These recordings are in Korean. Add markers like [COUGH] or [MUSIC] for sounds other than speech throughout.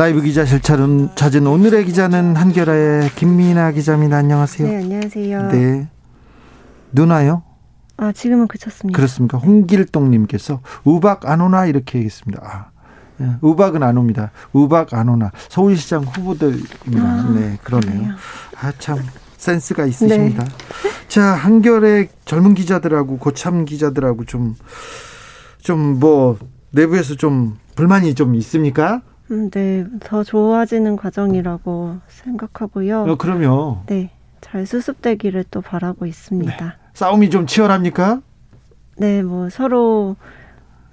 라이브 기자실 차는 찾은 오늘의 기자는 한겨레의 김민아 기자입니다. 안녕하세요. 네, 안녕하세요. 네. 누나요? 아, 지금은 그쳤습니다. 그렇습니까? 홍길동 님께서 우박 안 오나 이렇게 얘기했습니다. 아, 예, 우박은 안 옵니다. 우박 안 오나 서울시장 후보들입니다. 아, 네, 그러네요. 아참 센스가 있으십니다. 자, 한겨레 젊은 기자들하고 고참 기자들하고 좀 좀 뭐 내부에서 좀 불만이 좀 있습니까? 음, 네, 더 좋아지는 과정이라고 생각하고요. 어, 그럼요. 네, 잘 수습되기를 또 바라고 있습니다. 싸움이 좀 치열합니까? 네, 뭐 서로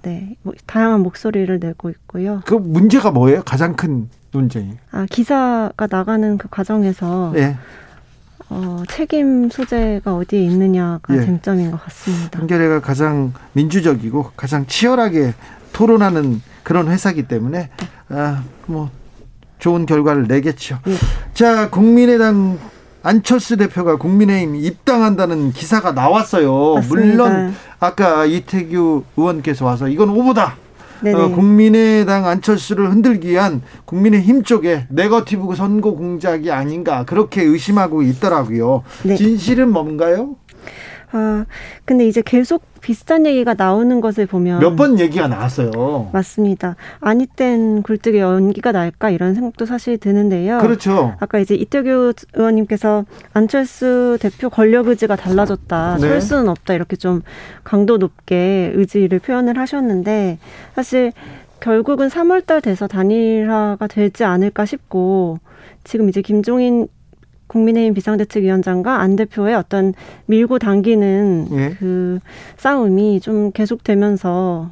네, 뭐 다양한 목소리를 내고 있고요. 그 문제가 뭐예요? 가장 큰 논쟁이. 아, 기사가 나가는 그 과정에서 예. 어, 책임 소재가 어디에 있느냐가 예. 쟁점인 것 같습니다. 한겨레가 가장 민주적이고 가장 치열하게 토론하는 그런 회사기 때문에 아, 뭐 좋은 결과를 내겠죠. 예. 자, 국민의당 안철수 대표가 국민의힘 입당한다는 기사가 나왔어요. 맞습니다. 물론 아까 이태규 의원께서 와서 이건 오보다. 네네. 어, 국민의당 안철수를 흔들기 위한 국민의힘 쪽에 네거티브 선거 공작이 아닌가 그렇게 의심하고 있더라고요. 네. 진실은 뭔가요? 아, 근데 이제 계속 비슷한 얘기가 나오는 것을 보면 몇 번 얘기가 나왔어요. 맞습니다. 아니 땐 굴뚝에 연기가 날까 이런 생각도 사실 드는데요. 그렇죠. 아까 이제 이태규 의원님께서 안철수 대표 권력 의지가 달라졌다. 네. 설 수는 없다. 이렇게 좀 강도 높게 의지를 표현을 하셨는데 사실 결국은 3월 달 돼서 단일화가 되지 않을까 싶고 지금 이제 김종인 국민의힘 비상대책위원장과 안 대표의 어떤 밀고 당기는 예. 그 싸움이 좀 계속되면서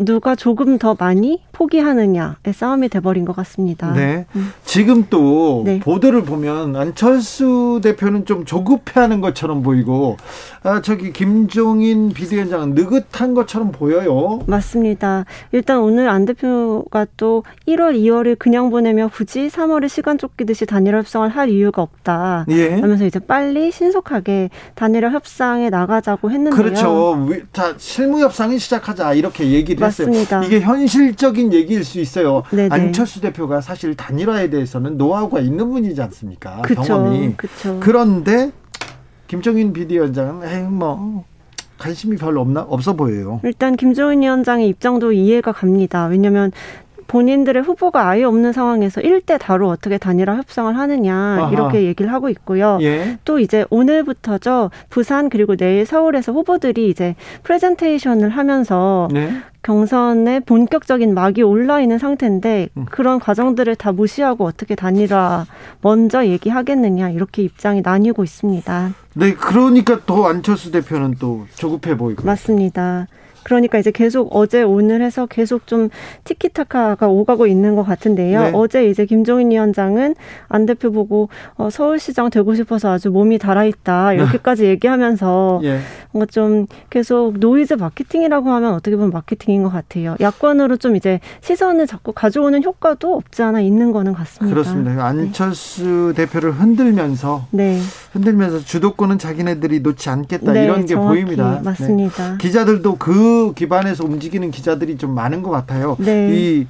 누가 조금 더 많이 포기하느냐의 싸움이 돼버린 것 같습니다. 네. 음. 지금 또 네. 보도를 보면 안철수 대표는 좀 조급해하는 것처럼 보이고 아 저기 김종인 비대위원장은 느긋한 것처럼 보여요. 맞습니다. 일단 오늘 안 대표가 또 1월, 2월을 그냥 보내며 굳이 3월에 시간 쫓기듯이 단일화 협상을 할 이유가 없다. 예. 하면서 이제 빨리 신속하게 단일화 협상에 나가자고 했는데요. 그렇죠. 위- 자 실무 협상을 시작하자 이렇게 얘기를 맞습니다. 했어요. 이게 현실적인 얘기일 수 있어요. 네네. 안철수 대표가 사실 단일화에 대해서는 노하우가 있는 분이지 않습니까? 그쵸. 경험이. 그쵸. 그런데 김종인 비대위원장은 에이 뭐 관심이 별로 없나 없어 보여요. 일단 김종인 위원장의 입장도 이해가 갑니다. 왜냐하면 본인들의 후보가 아예 없는 상황에서 1대 다로 어떻게 단일화 협상을 하느냐 아하. 이렇게 얘기를 하고 있고요. 예. 또 이제 오늘부터죠. 부산 그리고 내일 서울에서 후보들이 이제 프레젠테이션을 하면서 네. 경선에 본격적인 막이 올라 있는 상태인데 음. 그런 과정들을 다 무시하고 어떻게 단일화 먼저 얘기하겠느냐 이렇게 입장이 나뉘고 있습니다. 네, 그러니까 또 안철수 대표는 또 조급해 보이고. 맞습니다. 그러니까 이제 계속 어제 오늘 해서 계속 좀 티키타카가 오가고 있는 것 같은데요. 네. 어제 이제 김종인 위원장은 안 대표 보고 어, 서울시장 되고 싶어서 아주 몸이 달아있다 이렇게까지 얘기하면서 [LAUGHS] 예. 뭔가 좀 계속 노이즈 마케팅이라고 하면 어떻게 보면 마케팅인 것 같아요. 야권으로 좀 이제 시선을 자꾸 가져오는 효과도 없지 않아 있는 거는 같습니다. 그렇습니다. 안철수 대표를 흔들면서 네, 흔들면서 주도권은 자기네들이 놓지 않겠다 네, 이런 게 보입니다. 네. 맞습니다. 기자들도 그 기반에서 움직이는 기자들이 좀 많은 것 같아요. 네. 이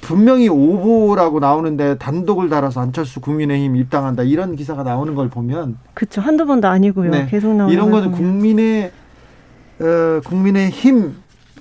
분명히 오보라고 나오는데 단독을 달아서 안철수 국민의힘 입당한다 이런 기사가 나오는 걸 보면 그렇죠. 한두 번도 아니고요. 네. 계속 나오는 이런 걸 거는 보면. 국민의 어, 국민의힘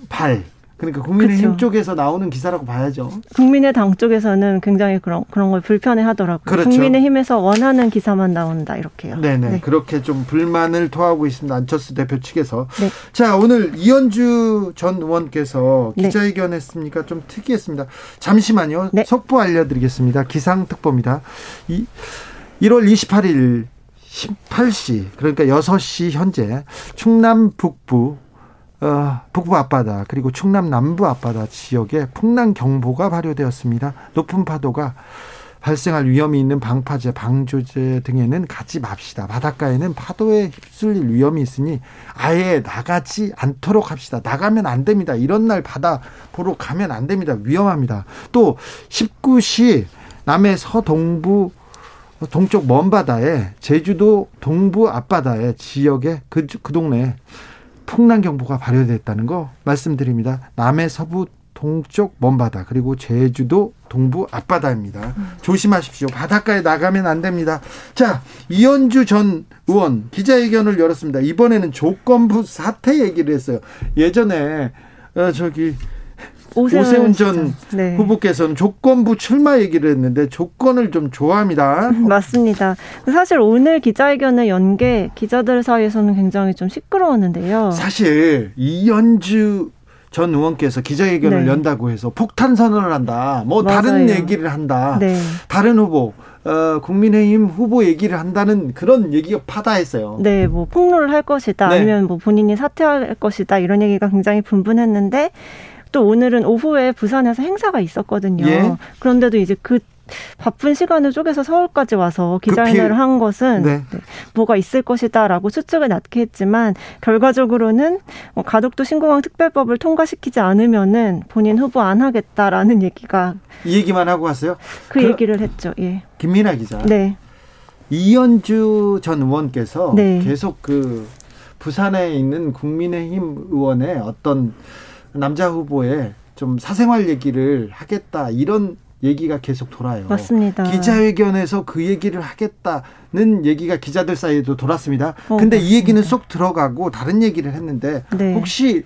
발 그러니까 국민의힘 그쵸. 쪽에서 나오는 기사라고 봐야죠. 국민의당 쪽에서는 굉장히 그런 그런 걸 불편해하더라고요. 그렇죠. 국민의힘에서 원하는 기사만 나온다 이렇게요. 네네 네. 그렇게 좀 불만을 토하고 있습니다 안철수 대표 측에서 네. 자 오늘 이현주 전 의원께서 네. 기자회견했으니까 좀 특이했습니다 잠시만요 네. 속보 알려드리겠습니다 기상특보입니다 이 1월 28일 18시 그러니까 6시 현재 충남 북부 어, 북부 앞바다 그리고 충남 남부 앞바다 지역에 풍랑 경보가 발효되었습니다. 높은 파도가 발생할 위험이 있는 방파제, 방조제 등에는 가지 맙시다. 바닷가에는 파도에 휩쓸릴 위험이 있으니 아예 나가지 않도록 합시다. 나가면 안 됩니다. 이런 날 바다 보러 가면 안 됩니다. 위험합니다. 또 19시 남해 서동부 동쪽 먼 바다에 제주도 동부 앞바다에 지역에 그, 그 동네에 풍랑 경보가 발효됐다는 거 말씀드립니다. 남해 서부 동쪽 먼바다 그리고 제주도 동부 앞바다입니다. 음. 조심하십시오. 바닷가에 나가면 안 됩니다. 자 이현주 전 의원 기자회견을 열었습니다. 이번에는 조건부 사퇴 얘기를 했어요. 예전에 어, 저기 오세훈, 오세훈 전 네. 후보께서는 조건부 출마 얘기를 했는데 조건을 좀 좋아합니다. [LAUGHS] 맞습니다. 사실 오늘 기자회견을 연 게 기자들 사이에서는 굉장히 좀 시끄러웠는데요. 사실 이현주 전 의원께서 기자회견을 네. 연다고 해서 폭탄 선언을 한다. 뭐 맞아요. 다른 얘기를 한다. 네. 다른 후보 어, 국민의힘 후보 얘기를 한다는 그런 얘기가 파다했어요. 네, 뭐 폭로를 할 것이다. 네. 아니면 뭐 본인이 사퇴할 것이다. 이런 얘기가 굉장히 분분했는데 또 오늘은 오후에 부산에서 행사가 있었거든요. 예? 그런데도 이제 그 바쁜 시간을 쪼개서 서울까지 와서 기자회견을 한 것은 네. 네, 뭐가 있을 것이다라고 추측을 낳게 했지만 결과적으로는 뭐 가덕도 신공항 특별법을 통과시키지 않으면은 본인 후보 안 하겠다라는 얘기가 이 얘기만 하고 왔어요? 그, 그 얘기를 했죠. 예. 김민아 기자. 네. 이현주 전 의원께서 네. 계속 그 부산에 있는 국민의힘 의원의 어떤 남자 후보의 좀 사생활 얘기를 하겠다 이런 얘기가 계속 돌아요. 맞습니다. 기자회견에서 그 얘기를 하겠다는 얘기가 기자들 사이에도 돌았습니다. 어, 근데 맞습니다. 이 얘기는 쏙 들어가고 다른 얘기를 했는데 네. 혹시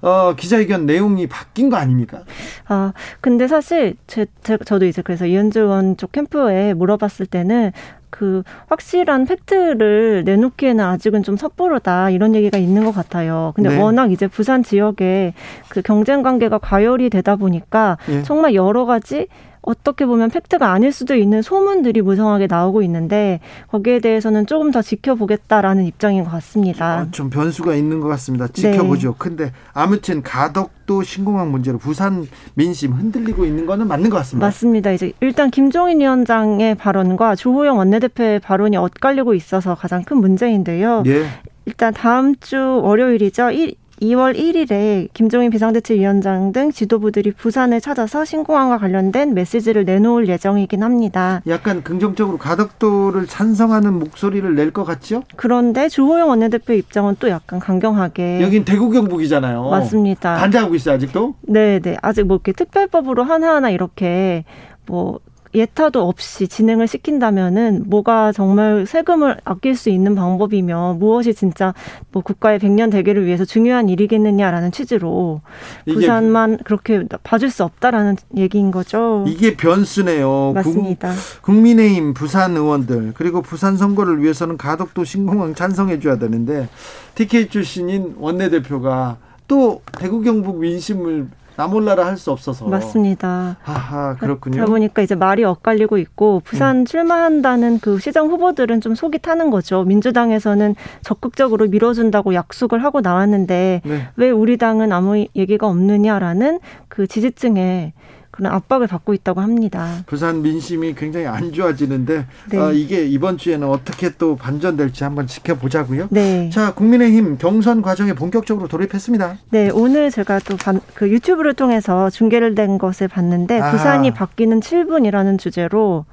어, 기자회견 내용이 바뀐 거 아닙니까? 아, 근데 사실 제, 제 저도 이제 그래서 이현주 의원 쪽 캠프에 물어봤을 때는 그 확실한 팩트를 내놓기에는 아직은 좀 섣부르다 이런 얘기가 있는 것 같아요. 근데 네. 워낙 이제 부산 지역에 그 경쟁 관계가 과열이 되다 보니까 네. 정말 여러 가지 어떻게 보면 팩트가 아닐 수도 있는 소문들이 무성하게 나오고 있는데 거기에 대해서는 조금 더 지켜보겠다라는 입장인 것 같습니다. 어, 좀 변수가 있는 것 같습니다. 지켜보죠. 네. 근데 아무튼 가덕도 신공항 문제로 부산 민심 흔들리고 있는 거는 맞는 것 같습니다. 맞습니다. 이제 일단 김종인 위원장의 발언과 조호영 원내대표의 발언이 엇갈리고 있어서 가장 큰 문제인데요. 예. 일단 다음 주 월요일이죠. 2월 1일에 김종인 비상대책위원장 등 지도부들이 부산을 찾아서 신공항과 관련된 메시지를 내놓을 예정이긴 합니다. 약간 긍정적으로 가덕도를 찬성하는 목소리를 낼 것 같죠? 그런데 주호영 원내대표 입장은 또 약간 강경하게. 여긴 대구 경북이잖아요. 맞습니다. 반대하고 있어요 아직도? 네, 네. 아직 뭐 이렇게 특별법으로 하나하나 이렇게 뭐 예타도 없이 진행을 시킨다면은 뭐가 정말 세금을 아낄 수 있는 방법이며 무엇이 진짜 뭐 국가의 백년 대계를 위해서 중요한 일이겠느냐라는 취지로 부산만 그렇게 봐줄 수 없다라는 얘기인 거죠. 이게 변수네요. 맞습니다. 국, 민의힘 부산 의원들 그리고 부산 선거를 위해서는 가덕도 신공항 찬성해 줘야 되는데 TK 출신인 원내대표가 또 대구 경북 민심을 나 몰라라 할 수 없어서 맞습니다. 하하 그렇군요. 그러다 보니까 이제 말이 엇갈리고 있고 부산 음. 출마한다는 그 시장 후보들은 좀 속이 타는 거죠. 민주당에서는 적극적으로 밀어준다고 약속을 하고 나왔는데 네. 왜 우리 당은 아무 얘기가 없느냐라는 그 지지층에 그런 압박을 받고 있다고 합니다. 부산 민심이 굉장히 안 좋아지는데 네. 어, 이게 이번 주에는 어떻게 또 반전될지 한번 지켜보자고요. 네. 자, 국민의힘 경선 과정에 본격적으로 돌입했습니다. 네, 오늘 제가 또 그 유튜브를 통해서 중계를 된 것을 봤는데 아. 부산이 바뀌는 7분이라는 주제로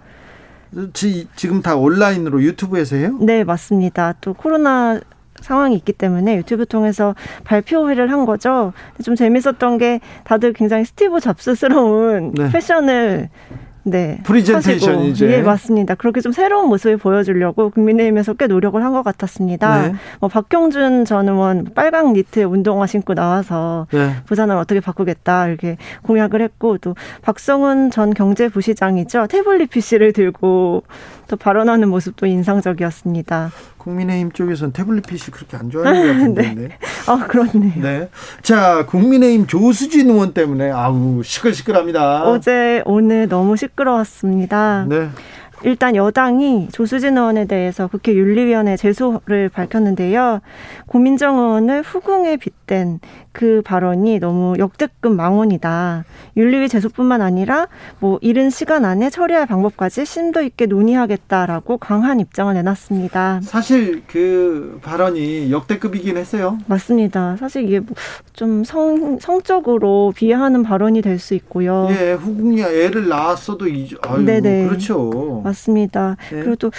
지, 지금 다 온라인으로 유튜브에서 해요? 네, 맞습니다. 또 코로나 상황이 있기 때문에 유튜브 통해서 발표회를 한 거죠. 좀 재밌었던 게 다들 굉장히 스티브 잡스스러운 네. 패션을 네. 프리젠테이션이죠. 예, 맞습니다. 그렇게 좀 새로운 모습을 보여주려고 국민의힘에서 꽤 노력을 한 것 같았습니다. 네. 뭐 박형준 전 의원 빨강 니트 운동화 신고 나와서 네. 부산을 어떻게 바꾸겠다 이렇게 공약을 했고 또 박성훈 전 경제부시장이죠. 태블릿 PC를 들고 또 발언하는 모습도 인상적이었습니다. 국민의힘 쪽에서는 태블릿 PC 그렇게 안 좋아하는 것 같은데. [LAUGHS] 네. 아, 그렇네요. 네. 자, 국민의힘 조수진 의원 때문에 아우 시끌시끌합니다. 어제 오늘 너무 시끄러웠습니다. 네. 일단 여당이 조수진 의원에 대해서 국회 윤리위원회 제소를 밝혔는데요. 고민정 의원을 후궁에 빗댄 그 발언이 너무 역대급 망언이다. 윤리위 제소뿐만 아니라 뭐 이른 시간 안에 처리할 방법까지 심도 있게 논의하겠다라고 강한 입장을 내놨습니다. 사실 그 발언이 역대급이긴 했어요. 맞습니다. 사실 이게 뭐좀 성, 성적으로 비하하는 발언이 될 수 있고요. 예, 후궁이 애를 낳았어도 이, 아유, 네네. 그렇죠. 맞습니다. 네. 그리고 또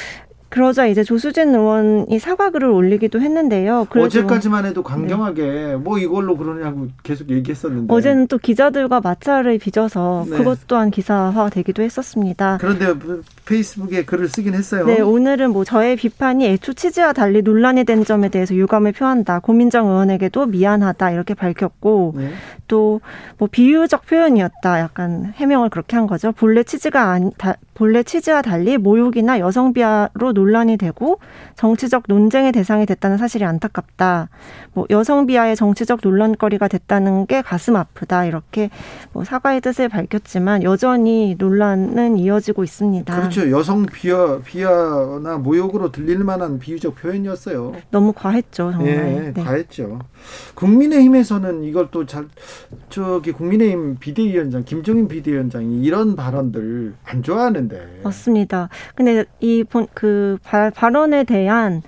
그러자 이제 조수진 의원이 사과글을 올리기도 했는데요. 어제까지만 해도 강경하게 네. 뭐 이걸로 그러냐고 계속 얘기했었는데 어제는 또 기자들과 마찰을 빚어서 네. 그것 또한 기사화되기도 했었습니다. 그런데 페이스북에 글을 쓰긴 했어요. 네, 오늘은 뭐 저의 비판이 애초 취지와 달리 논란이 된 점에 대해서 유감을 표한다. 고민정 의원에게도 미안하다 이렇게 밝혔고 네. 또뭐 비유적 표현이었다. 약간 해명을 그렇게 한 거죠. 본래 취지가 아니 다, 본래 취지와 달리 모욕이나 여성 비하로 논란이 되고 정치적 논쟁의 대상이 됐다는 사실이 안타깝다. 뭐 여성 비하의 정치적 논란거리가 됐다는 게 가슴 아프다. 이렇게 뭐 사과의 뜻을 밝혔지만 여전히 논란은 이어지고 있습니다. 그렇죠. 여성 비하 비하나 모욕으로 들릴 만한 비유적 표현이었어요. 너무 과했죠, 정말. 네, 네. 과했죠. 국민의힘에서는 이걸 또 잘 저기 국민의힘 비대위원장 김종인 비대위원장이 이런 발언들 안 좋아하는데. 맞습니다. 근데 이 그 발언에 대한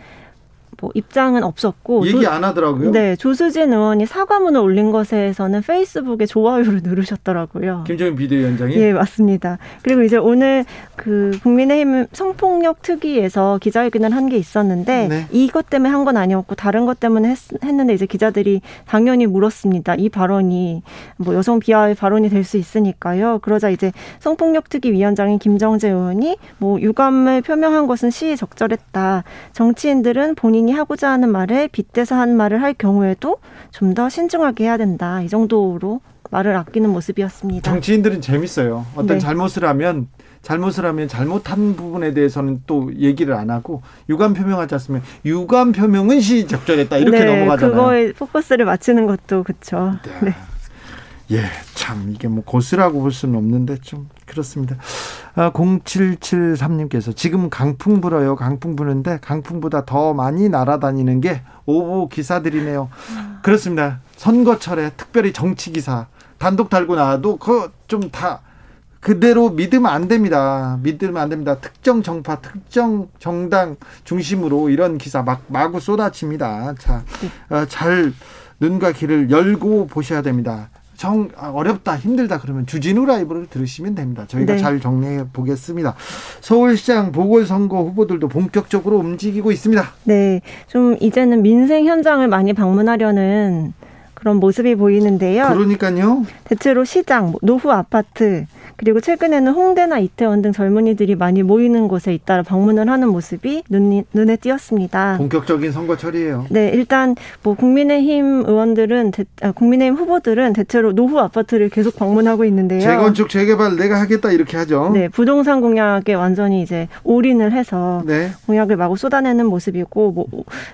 뭐 입장은 없었고 얘기 안 하더라고요. 네, 조수진 의원이 사과문을 올린 것에서는 페이스북에 좋아요를 [LAUGHS] 누르셨더라고요. 김정인 비대위원장이? 예, 맞습니다. 그리고 이제 오늘 그 국민의힘 성폭력 특위에서 기자회견을 한 게 있었는데 네. 이것 때문에 한 건 아니었고 다른 것 때문에 했, 했는데 이제 기자들이 당연히 물었습니다. 이 발언이 뭐 여성 비하의 발언이 될 수 있으니까요. 그러자 이제 성폭력 특위 위원장인 김정재 의원이 뭐 유감을 표명한 것은 시의 적절했다. 정치인들은 본인이 본인이 하고자 하는 말에 빗대서 한 말을 할 경우에도 좀 더 신중하게 해야 된다. 이 정도로 말을 아끼는 모습이었습니다. 정치인들은 재밌어요. 어떤 네. 잘못을 하면 잘못을 하면 잘못한 부분에 대해서는 또 얘기를 안 하고 유감 표명하지 않으면 유감 표명은 시적절했다 이렇게 네, 넘어가잖아요. 그거에 포커스를 맞추는 것도 그렇죠. 네. 예, 참 이게 뭐 고수라고 볼 수는 없는데 좀 그렇습니다. 아, 0773님께서 지금 강풍 불어요. 강풍 부는데 강풍보다 더 많이 날아다니는 게 오보 기사들이네요. 그렇습니다. 선거철에 특별히 정치 기사 단독 달고 나와도 그좀다 그대로 믿으면 안 됩니다. 믿으면 안 됩니다. 특정 정파, 특정 정당 중심으로 이런 기사 막 마구 쏟아집니다. 자, 어, 잘 눈과 귀를 열고 보셔야 됩니다. 정 아, 어렵다 힘들다 그러면 주진우 라이브를 들으시면 됩니다. 저희가 네. 잘 정리해 보겠습니다. 서울시장 보궐선거 후보들도 본격적으로 움직이고 있습니다. 네, 좀 이제는 민생 현장을 많이 방문하려는 그런 모습이 보이는데요. 그러니까요. 대체로 시장, 뭐 노후 아파트, 그리고 최근에는 홍대나 이태원 등 젊은이들이 많이 모이는 곳에 잇따라 방문을 하는 모습이 눈, 눈에 띄었습니다. 본격적인 선거철이에요. 네, 일단 뭐 국민의힘 의원들은 대, 아, 국민의힘 후보들은 대체로 노후 아파트를 계속 방문하고 있는데요. 재건축 재개발 내가 하겠다 이렇게 하죠. 네, 부동산 공약에 완전히 이제 올인을 해서 네. 공약을 마구 쏟아내는 모습이고 뭐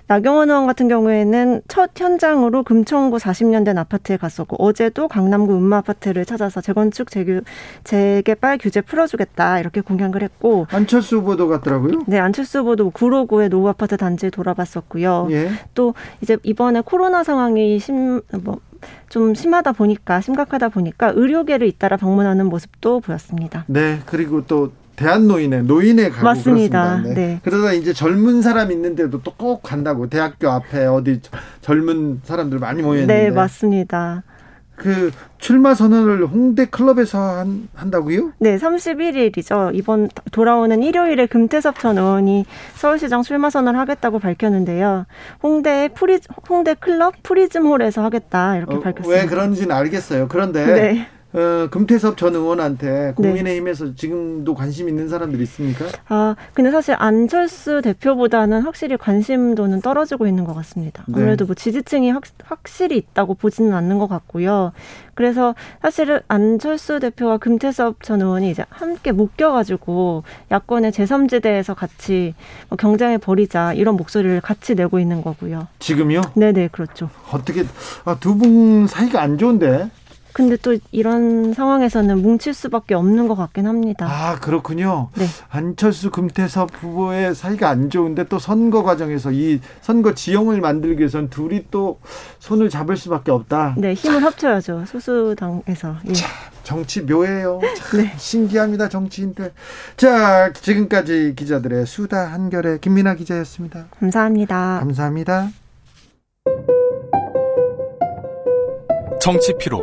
나경원 의원 같은 경우에는 첫 현장으로 금천구 40년 된 아파트에 갔었고 어제도 강남구 음마 아파트를 찾아서 재건축 재규 재개발 규제 풀어주겠다 이렇게 공약을 했고 안철수 후보도 같더라고요. 네, 안철수 후보도 구로구의 노후 아파트 단지에 돌아봤었고요. 예. 또 이제 이번에 코로나 상황이 심 뭐 좀 심하다 보니까 심각하다 보니까 의료계를 잇따라 방문하는 모습도 보였습니다. 네, 그리고 또 대한노인회 노인회 가고 맞습니다. 그렇습니다. 네. 네. 그러다 이제 젊은 사람 있는데도 또 꼭 간다고 대학교 앞에 어디 젊은 사람들 많이 모여 있는데. 네, 맞습니다. 그 출마 선언을 홍대 클럽에서 한, 한다고요? 네, 31일이죠. 이번 돌아오는 일요일에 금태섭 전 의원이 서울시장 출마 선언을 하겠다고 밝혔는데요. 홍대 프리 홍대 클럽 프리즘홀에서 하겠다 이렇게 어, 밝혔습니다. 왜 그런지는 알겠어요. 그런데 네. 어, 금태섭 전 의원한테 네. 국민의힘에서 네. 지금도 관심 있는 사람들이 있습니까? 아, 근데 사실 안철수 대표보다는 확실히 관심도는 떨어지고 있는 것 같습니다. 네. 아무래도 뭐 지지층이 확, 확실히 있다고 보지는 않는 것 같고요. 그래서 사실은 안철수 대표와 금태섭 전 의원이 이제 함께 묶여가지고 야권의 제3지대에서 같이 뭐 경쟁을 벌이자 이런 목소리를 같이 내고 있는 거고요. 지금요? 네네, 그렇죠. 어떻게, 아, 두 분 사이가 안 좋은데? 근데 또 이런 상황에서는 뭉칠 수밖에 없는 것 같긴 합니다. 아 그렇군요. 네. 안철수 금태섭 후보의 사이가 안 좋은데 또 선거 과정에서 이 선거 지형을 만들기 위해서는 둘이 또 손을 잡을 수밖에 없다. 네, 힘을 합쳐야죠. 소수당에서. 예. 자, 정치 묘해요. 참 네. 신기합니다, 정치인들. 자, 지금까지 기자들의 수다 한결의 김민아 기자였습니다. 감사합니다. 감사합니다. 정치 피로,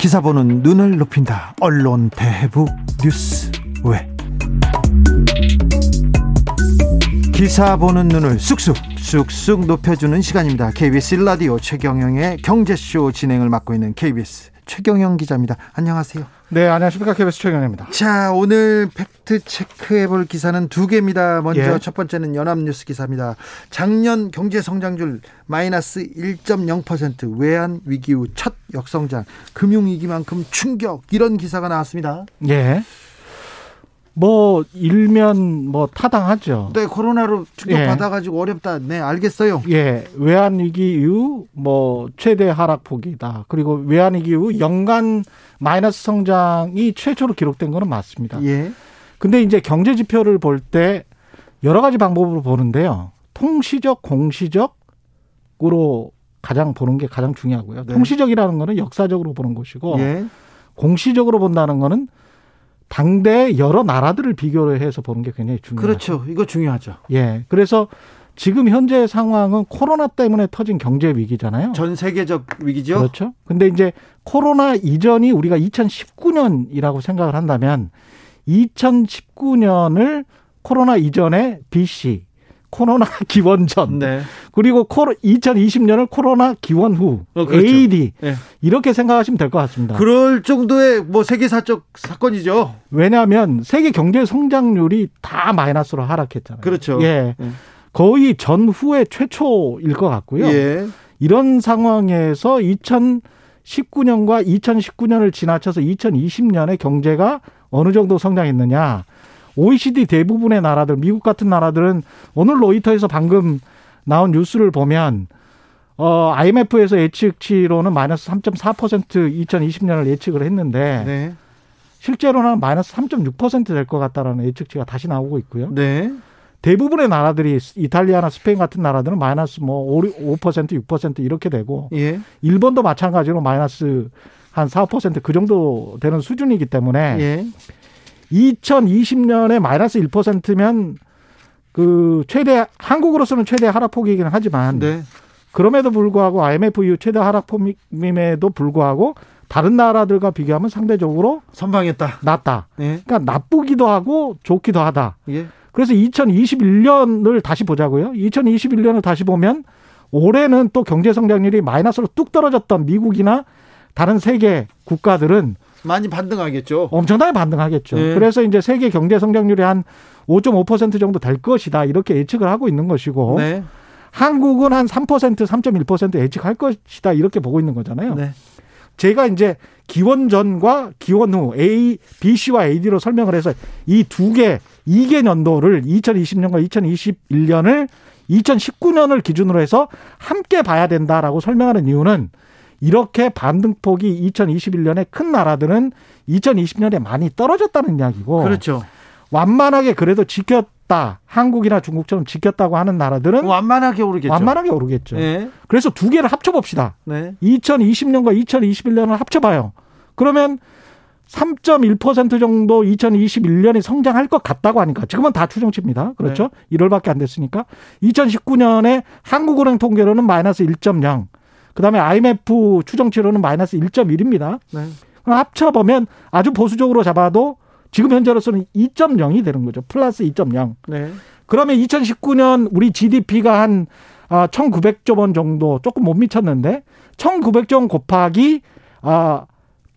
기사 보는 눈을 높인다. 언론 대해부 뉴스 왜. 기사 보는 눈을 쑥쑥 쑥쑥 높여주는 시간입니다. KBS 라디오 최경영의 경제쇼 진행을 맡고 있는 KBS 최경영 기자입니다. 안녕하세요. 네, 안녕하십니까. KBS 최경영입니다. 자, 오늘 팩트 체크해 볼 기사는 두 개입니다. 먼저 예. 첫 번째는 연합뉴스 기사입니다. 작년 경제 성장률 마이너스 1.0% 외환 위기 후 첫 역성장, 금융 위기만큼 충격 이런 기사가 나왔습니다. 예. 뭐 일면 뭐 타당하죠. 네, 코로나로 충격 예. 받아가지고 어렵다. 네, 알겠어요. 예, 외환 위기 이후 뭐 최대 하락폭이다. 그리고 외환 위기 이후 연간 마이너스 성장이 최초로 기록된 거는 맞습니다. 예, 근데 이제 경제 지표를 볼 때 여러 가지 방법으로 보는데요. 통시적, 공시적으로 가장 보는 게 가장 중요하고요. 네. 통시적이라는 거는 역사적으로 보는 것이고 예, 공시적으로 본다는 거는 당대 여러 나라들을 비교를 해서 보는 게 굉장히 중요해요. 그렇죠. 이거 중요하죠. 예. 그래서 지금 현재 상황은 코로나 때문에 터진 경제 위기잖아요. 전 세계적 위기죠. 그렇죠. 근데 이제 코로나 이전이 우리가 2019년이라고 생각을 한다면 2019년을 코로나 이전에 BC, 코로나 [LAUGHS] 기원 전, 네, 그리고 코로 2020년을 코로나 기원 후 어, 그렇죠. AD 예. 이렇게 생각하시면 될 것 같습니다. 그럴 정도의 뭐 세계사적 사건이죠. 왜냐하면 세계 경제 성장률이 다 마이너스로 하락했잖아요. 그렇죠. 예. 예. 거의 전후의 최초일 것 같고요. 예, 이런 상황에서 2019년과 2019년을 지나쳐서 2020년에 경제가 어느 정도 성장했느냐. OECD 대부분의 나라들, 미국 같은 나라들은 오늘 로이터에서 방금 나온 뉴스를 보면 어, IMF에서 예측치로는 마이너스 3.4% 2020년을 예측을 했는데 네, 실제로는 마이너스 3.6%될 것 같다라는 예측치가 다시 나오고 있고요. 네, 대부분의 나라들이 이탈리아나 스페인 같은 나라들은 마이너스 뭐 5, 5% 6% 이렇게 되고 예, 일본도 마찬가지로 마이너스 한 4, 5%그 정도 되는 수준이기 때문에 예, 2020년에 마이너스 1%면 그 최대 한국으로서는 최대 하락폭이긴 하지만 네, 그럼에도 불구하고 IMF 이후 최대 하락폭임에도 불구하고 다른 나라들과 비교하면 상대적으로 선방했다. 낮다. 예, 그러니까 나쁘기도 하고 좋기도 하다. 예, 그래서 2021년을 다시 보자고요. 2021년을 다시 보면 올해는 또 경제 성장률이 마이너스로 뚝 떨어졌던 미국이나 다른 세계 국가들은 많이 반등하겠죠. 엄청나게 반등하겠죠. 네. 그래서 이제 세계 경제 성장률이 한 5.5% 정도 될 것이다. 이렇게 예측을 하고 있는 것이고 네, 한국은 한 3%, 3.1% 예측할 것이다. 이렇게 보고 있는 거잖아요. 네, 제가 이제 기원 전과 기원 후 A, BC와 AD로 설명을 해서 이 두 개, 이개 년도를 2020년과 2021년을 2019년을 기준으로 해서 함께 봐야 된다라고 설명하는 이유는 이렇게 반등폭이 2021년에 큰 나라들은 2020년에 많이 떨어졌다는 이야기고 그렇죠. 완만하게 그래도 지켰다. 한국이나 중국처럼 지켰다고 하는 나라들은 완만하게 오르겠죠. 완만하게 오르겠죠. 예, 그래서 두 개를 합쳐 봅시다. 네, 2020년과 2021년을 합쳐 봐요. 그러면 3.1% 정도 2021년이 성장할 것 같다고 하니까 지금은 다 추정치입니다. 그렇죠? 1월밖에 안 됐으니까 2019년에 한국은행 통계로는 마이너스 1.0, 그다음에 IMF 추정치로는 마이너스 1.1입니다. 네, 그럼 합쳐보면 아주 보수적으로 잡아도 지금 현재로서는 2.0이 되는 거죠. 플러스 2.0. 네, 그러면 2019년 우리 GDP가 한 1,900조 원 정도 조금 못 미쳤는데 1,900조 원 곱하기 아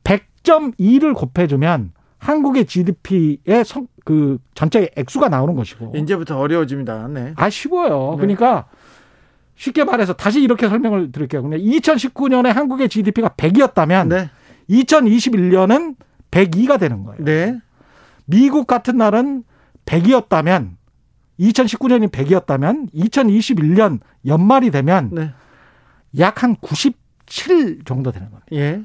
100.2를 곱해주면 한국의 GDP의 성, 그 전체 액수가 나오는 것이고. 이제부터 어려워집니다. 네. 아 쉬워요. 네. 그러니까 쉽게 말해서 다시 이렇게 설명을 드릴게요. 그냥 2019년에 한국의 GDP가 100이었다면 네. 2021년은 102가 되는 거예요. 네. 미국 같은 날은 100이었다면 2019년이 100이었다면 2021년 연말이 되면 네. 약한 97 정도 되는 거예요. 예.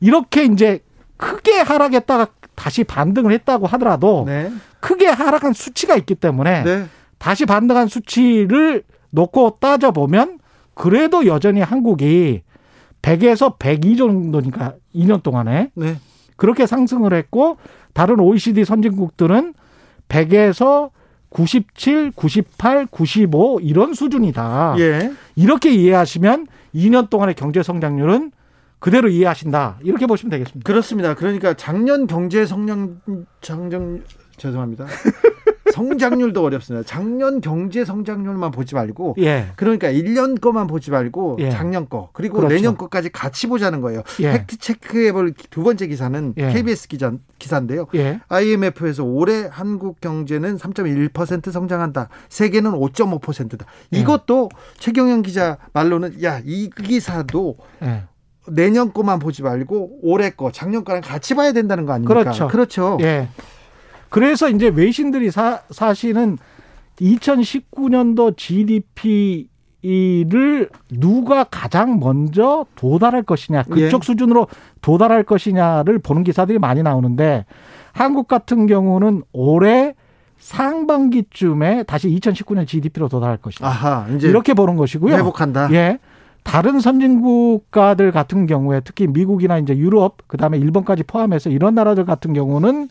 이렇게 이제 크게 하락했다가 다시 반등을 했다고 하더라도 네. 크게 하락한 수치가 있기 때문에 네. 다시 반등한 수치를 놓고 따져보면 그래도 여전히 한국이 100에서 102 정도니까 2년 동안에 네. 그렇게 상승을 했고 다른 OECD 선진국들은 100에서 97, 98, 95 이런 수준이다. 예. 이렇게 이해하시면 2년 동안의 경제 성장률은 그대로 이해하신다. 이렇게 보시면 되겠습니다. 그렇습니다. 그러니까 작년 경제 성장 장정 죄송합니다. 성장률도 어렵습니다. 작년 경제 성장률만 보지 말고 예. 그러니까 1년 거만 보지 말고 예. 작년 거 그리고 그렇죠. 내년 거까지 같이 보자는 거예요. 예. 팩트 체크해 볼 두 번째 기사는 예. KBS 기자 기사인데요. 예. IMF에서 올해 한국 경제는 3.1% 성장한다. 세계는 5.5%다. 예. 이것도 최경영 기자 말로는 야, 이 기사도 예. 내년 거만 보지 말고 올해 거, 작년 거랑 같이 봐야 된다는 거 아닙니까? 그렇죠. 그렇죠. 예. 그래서 이제 외신들이 사, 사실은 2019년도 GDP를 누가 가장 먼저 도달할 것이냐, 그쪽 예. 수준으로 도달할 것이냐를 보는 기사들이 많이 나오는데 한국 같은 경우는 올해 상반기쯤에 다시 2019년 GDP로 도달할 것이다. 아하, 이렇게 보는 것이고요. 회복한다. 예. 다른 선진국가들 같은 경우에 특히 미국이나 이제 유럽 그다음에 일본까지 포함해서 이런 나라들 같은 경우는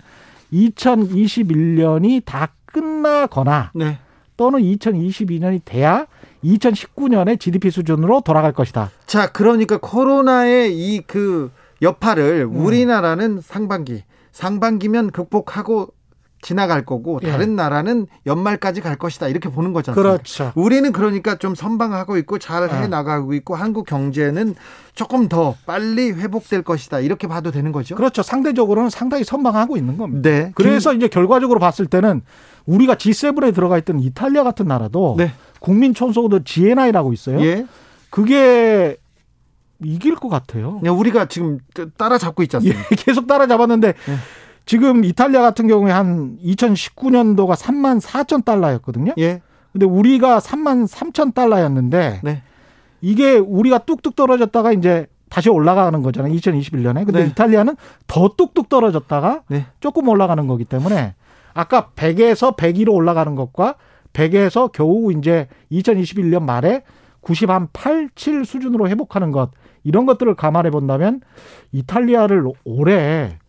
2021년이 다 끝나거나 네. 또는 2022년이 돼야 2019년의 GDP 수준으로 돌아갈 것이다. 자, 그러니까 코로나의 이 그 여파를 음. 우리나라는 상반기, 상반기면 극복하고 지나갈 거고 예. 다른 나라는 연말까지 갈 것이다. 이렇게 보는 않습니까? 그렇죠. 우리는 그러니까 좀 선방하고 있고 잘해 아. 나가고 있고 한국 경제는 조금 더 빨리 회복될 것이다. 이렇게 봐도 되는 거죠? 그렇죠. 상대적으로는 상당히 선방하고 있는 겁니다. 네. 그래서 이제 결과적으로 봤을 때는 우리가 G7에 들어가 있던 이탈리아 같은 나라도 네. 국민 총소득 GNI라고 있어요. 예. 그게 이길 것 같아요. 네, 우리가 지금 따라잡고 않습니까? 예, [LAUGHS] 계속 따라잡았는데 네. 지금 이탈리아 같은 경우에 한 2019년도가 3만 4천 달러였거든요. 예. 근데 우리가 3만 3천 달러였는데 네. 이게 우리가 뚝뚝 떨어졌다가 이제 다시 올라가는 거잖아요. 2021년에. 근데 네. 이탈리아는 더 뚝뚝 떨어졌다가 네. 조금 올라가는 거기 때문에 아까 100에서 102로 올라가는 것과 100에서 겨우 이제 2021년 말에 90 한 8, 7 수준으로 회복하는 것 이런 것들을 감안해 본다면 이탈리아를 올해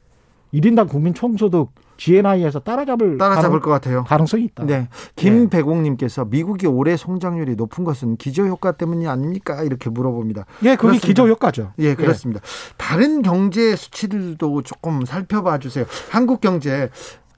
1인당 국민 총소득 GNI에서 따라잡을 따라잡을 가능, 것 같아요. 가능성이 있다. 네. 김배공님께서 미국이 올해 성장률이 높은 것은 기저 효과 때문이 아닙니까? 이렇게 물어봅니다. 예, 그게. 기저 효과죠. 예, 그렇습니다. 다른 경제 수치들도 조금 살펴봐 주세요. 한국 경제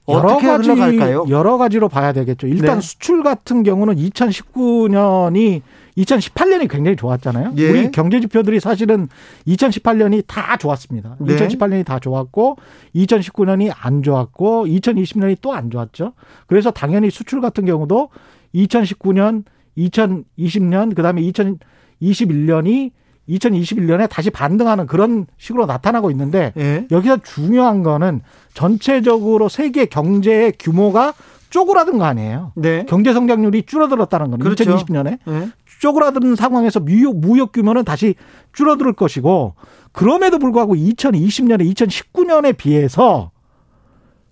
여러 어떻게 가지 흘러갈까요? 여러 가지로 봐야 되겠죠. 일단 네. 수출 같은 경우는 2019년이 2018년이 굉장히 좋았잖아요. 예. 우리 경제 지표들이 사실은 2018년이 다 좋았습니다. 네. 2018년이 다 좋았고 2019년이 안 좋았고 2020년이 또 안 좋았죠. 그래서 당연히 수출 같은 경우도 2019년, 2020년 그다음에 2021년이 2021년에 다시 반등하는 그런 식으로 나타나고 있는데 예. 여기서 중요한 거는 전체적으로 세계 경제의 규모가 쪼그라든 거 아니에요. 네. 경제 성장률이 줄어들었다는 거는 그렇죠. 2020년에 예. 쪼그라드는 상황에서 무역, 무역 규모는 다시 줄어들 것이고 그럼에도 불구하고 2020년에 2019년에 비해서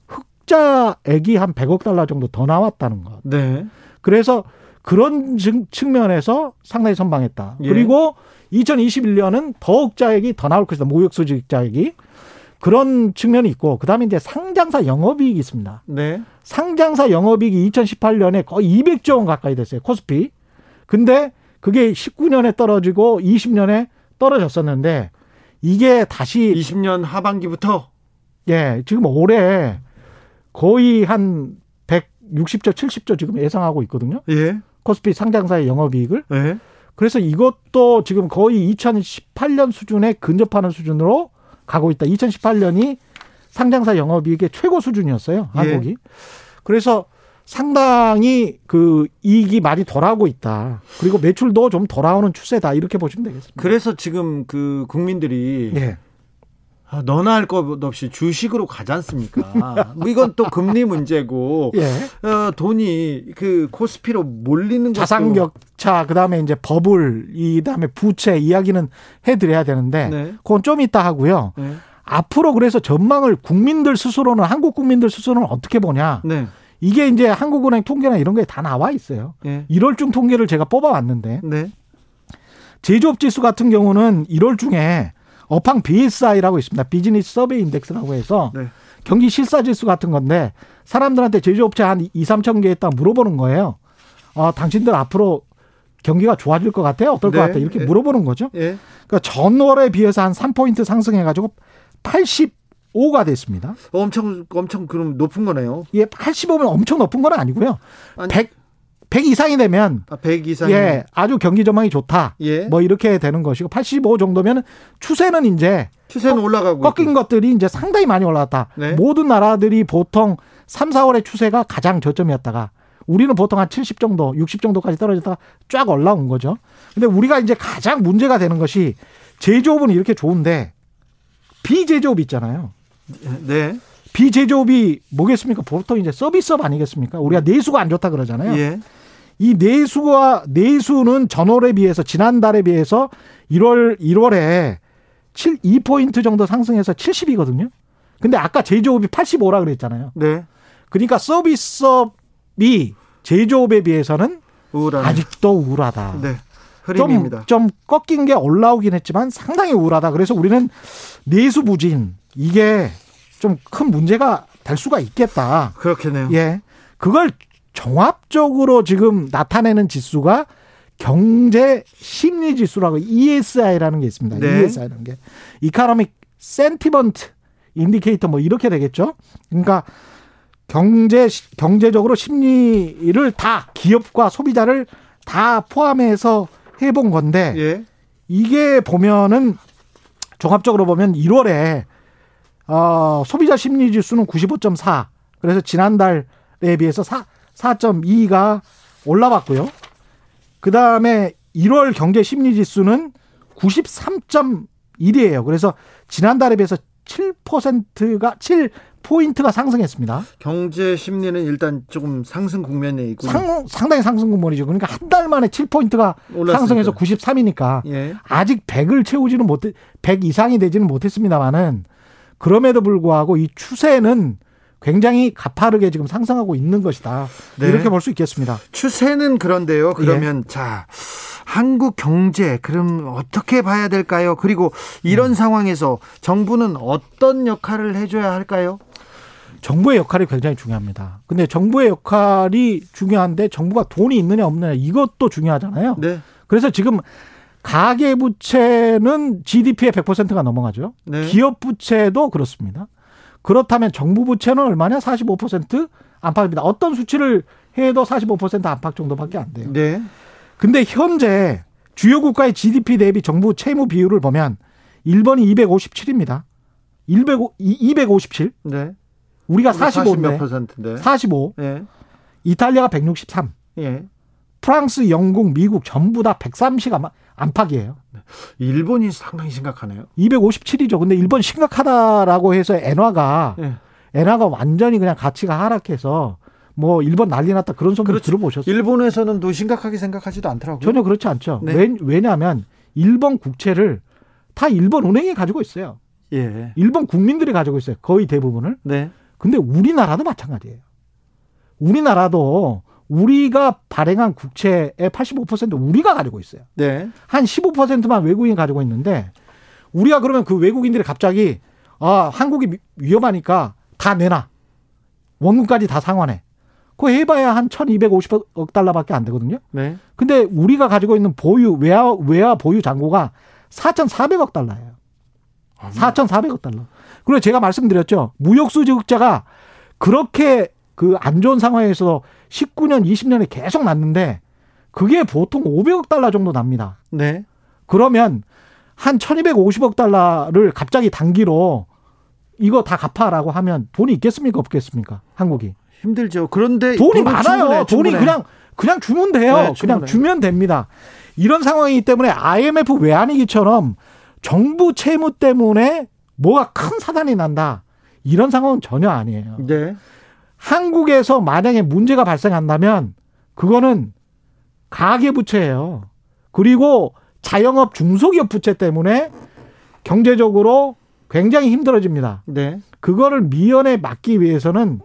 흑자액이 한 100억 달러 정도 더 나왔다는 것. 네. 그래서 그런 증- 측면에서 상당히 선방했다. 예. 그리고 2021년은 더 흑자액이 더 나올 것이다. 무역수지 흑자액이. 그런 측면이 있고 그다음에 이제 상장사 영업이익이 있습니다. 네. 상장사 영업이익이 2018년에 거의 200조 원 가까이 됐어요. 코스피. 근데 그게 19년에 떨어지고 20년에 떨어졌었는데 이게 다시 20년 하반기부터 예, 지금 올해 거의 한 160조, 70조 지금 예상하고 있거든요. 예. 코스피 상장사의 영업이익을. 예. 그래서 이것도 지금 거의 2018년 수준에 근접하는 수준으로 가고 있다. 2018년이 상장사 영업이익의 최고 수준이었어요. 예. 한국이. 그래서 상당히 그 이익이 많이 덜하고 있다. 그리고 매출도 좀 돌아오는 추세다. 이렇게 보시면 되겠습니다. 그래서 지금 그 국민들이 예. 아, 너나 할 것 없이 주식으로 가지 않습니까? 뭐 이건 또 금리 문제고 예. 어, 돈이 그 코스피로 몰리는 자산 격차 그다음에 이제 버블 이다음에 부채 이야기는 해 드려야 되는데 네. 그건 좀 이따 하고요. 네. 앞으로 그래서 전망을 국민들 스스로는 한국 국민들 스스로는 어떻게 보냐? 네. 이게 이제 한국은행 통계나 이런 게 다 나와 있어요. 네. 1월 중 통계를 제가 뽑아 왔는데 네. 제조업 지수 같은 경우는 1월 중에 업황 BSI라고 있습니다. 비즈니스 서베이 인덱스라고 해서 네. 경기 실사 지수 같은 건데 사람들한테 제조업체 한 2, 3천 개 있다 물어보는 거예요. 어, 당신들 앞으로 경기가 좋아질 것 같아요? 어떨 네. 것 같아요? 이렇게 예. 물어보는 거죠. 예. 그러니까 전월에 비해서 한 3포인트 상승해가지고 85가 됐습니다. 엄청 엄청 그럼 높은 거네요. 예, 85면 엄청 높은 건 아니고요. 아니, 100, 100 이상이 되면 아, 100 이상. 예, 아주 경기 전망이 좋다. 예. 뭐 이렇게 되는 것이고 85 정도면 추세는 이제 추세는 올라가고 꺾인 있고. 것들이 이제 상당히 많이 올라왔다. 네. 모든 나라들이 보통 3, 4월의 추세가 가장 저점이었다가 우리는 보통 한 70 정도, 60 정도까지 떨어졌다가 쫙 올라온 거죠. 근데 우리가 이제 가장 문제가 되는 것이 제조업은 이렇게 좋은데 비제조업 있잖아요. 네. 비제조업이 뭐겠습니까? 보통 이제 서비스업 아니겠습니까? 우리가 내수가 안 좋다 그러잖아요. 예. 이 내수가 내수는 전월에 비해서 지난달에 비해서 1월 1월에 7 2포인트 정도 상승해서 70이거든요. 근데 아까 제조업이 85라 그랬잖아요. 네. 그러니까 서비스업이 제조업에 비해서는 우울한. 아직도 우울하다. 네. 좀, 흐름입니다. 좀 꺾인 게 올라오긴 했지만 상당히 우울하다. 그래서 우리는 내수 부진 이게 좀 큰 문제가 될 수가 있겠다. 그렇겠네요. 예. 그걸 종합적으로 지금 나타내는 지수가 경제 심리 지수라고 ESI라는 게 있습니다. 네. ESI라는 게 economic sentiment indicator 뭐 이렇게 되겠죠. 그러니까 경제 경제적으로 심리를 다 기업과 소비자를 다 포함해서 해본 건데 예. 이게 보면은 종합적으로 보면 1월에 어, 소비자 심리 지수는 95.4. 그래서 지난달에 비해서 4 4.2가 올라왔고요. 그 다음에 1월 경제 심리 지수는 93.1이에요. 그래서 지난달에 비해서 7%가 7 포인트가 상승했습니다. 경제 심리는 일단 조금 상승 국면에 있고. 상, 상당히 상승 군번이죠. 그러니까 한 달 만에 7포인트가 올랐으니까. 상승해서 93이니까 예. 아직 100을 채우지는 못해 100 이상이 되지는 못했습니다만은 그럼에도 불구하고 이 추세는 굉장히 가파르게 지금 상승하고 있는 것이다. 네. 이렇게 볼 수 있겠습니다. 추세는 그런데요. 그러면 예. 자 한국 경제 그럼 어떻게 봐야 될까요? 그리고 이런 음. 상황에서 정부는 어떤 역할을 해 줘야 할까요? 정부의 역할이 굉장히 중요합니다. 근데 정부의 역할이 중요한데 정부가 돈이 있느냐 없느냐 이것도 중요하잖아요. 네, 그래서 지금 가계 부채는 GDP의 100%가 넘어가죠. 네. 기업 부채도 그렇습니다. 그렇다면 정부 부채는 얼마냐? 45% 안팎입니다. 어떤 수치를 해도 45% 안팎 정도밖에 안 돼요. 네, 근데 현재 주요 국가의 GDP 대비 정부 채무 비율을 보면 일본이 257입니다. 200, 257. 네. 우리가 몇 45인데 퍼센트인데. 45. 예, 이탈리아가 163. 예. 프랑스, 영국, 미국 전부 다 130 안팎- 안팎이에요. 일본이 상당히 심각하네요. 257이죠. 근데 일본 심각하다라고 해서 엔화가 예. 엔화가 완전히 그냥 가치가 하락해서 뭐 일본 난리 났다 그런 소문 그렇죠. 들어보셨어요? 일본에서는 또 심각하게 생각하지도 않더라고요. 전혀 그렇지 않죠. 네. 왜, 왜냐하면 일본 국채를 다 일본 은행이 가지고 있어요. 예. 일본 국민들이 가지고 있어요. 거의 대부분을. 네. 근데 우리나라도 마찬가지예요. 우리나라도 우리가 발행한 국채의 85% 우리가 가지고 있어요. 네. 한 15%만 외국인이 가지고 있는데 우리가 그러면 그 외국인들이 갑자기 아 한국이 미- 위험하니까 다 내놔 원금까지 다 상환해. 그거 해봐야 한 1,250억 달러밖에 안 되거든요. 네. 근데 우리가 가지고 있는 보유 외화 외화 보유 잔고가 4,400억 달러예요. 아, 4,400억 달러. 그리고 제가 말씀드렸죠. 무역 수지 흑자가 그렇게 그 안 좋은 상황에서 19년, 20년에 계속 났는데 그게 보통 500억 달러 정도 납니다. 네. 그러면 한 1250억 달러를 갑자기 단기로 이거 다 갚아라고 하면 돈이 있겠습니까? 없겠습니까? 한국이. 힘들죠. 그런데 돈이 많아요. 충분해, 돈이 충분해. 그냥 그냥 주면 돼요. 네, 그냥. 주면 됩니다. 이런 상황이기 때문에 IMF 외환위기처럼 정부 채무 때문에 뭐가 큰 사단이 난다. 이런 상황은 전혀 아니에요. 네. 한국에서 만약에 문제가 발생한다면 그거는 가계부채예요. 그리고 자영업 중소기업 부채 때문에 경제적으로 굉장히 힘들어집니다. 네. 그거를 미연에 막기 위해서는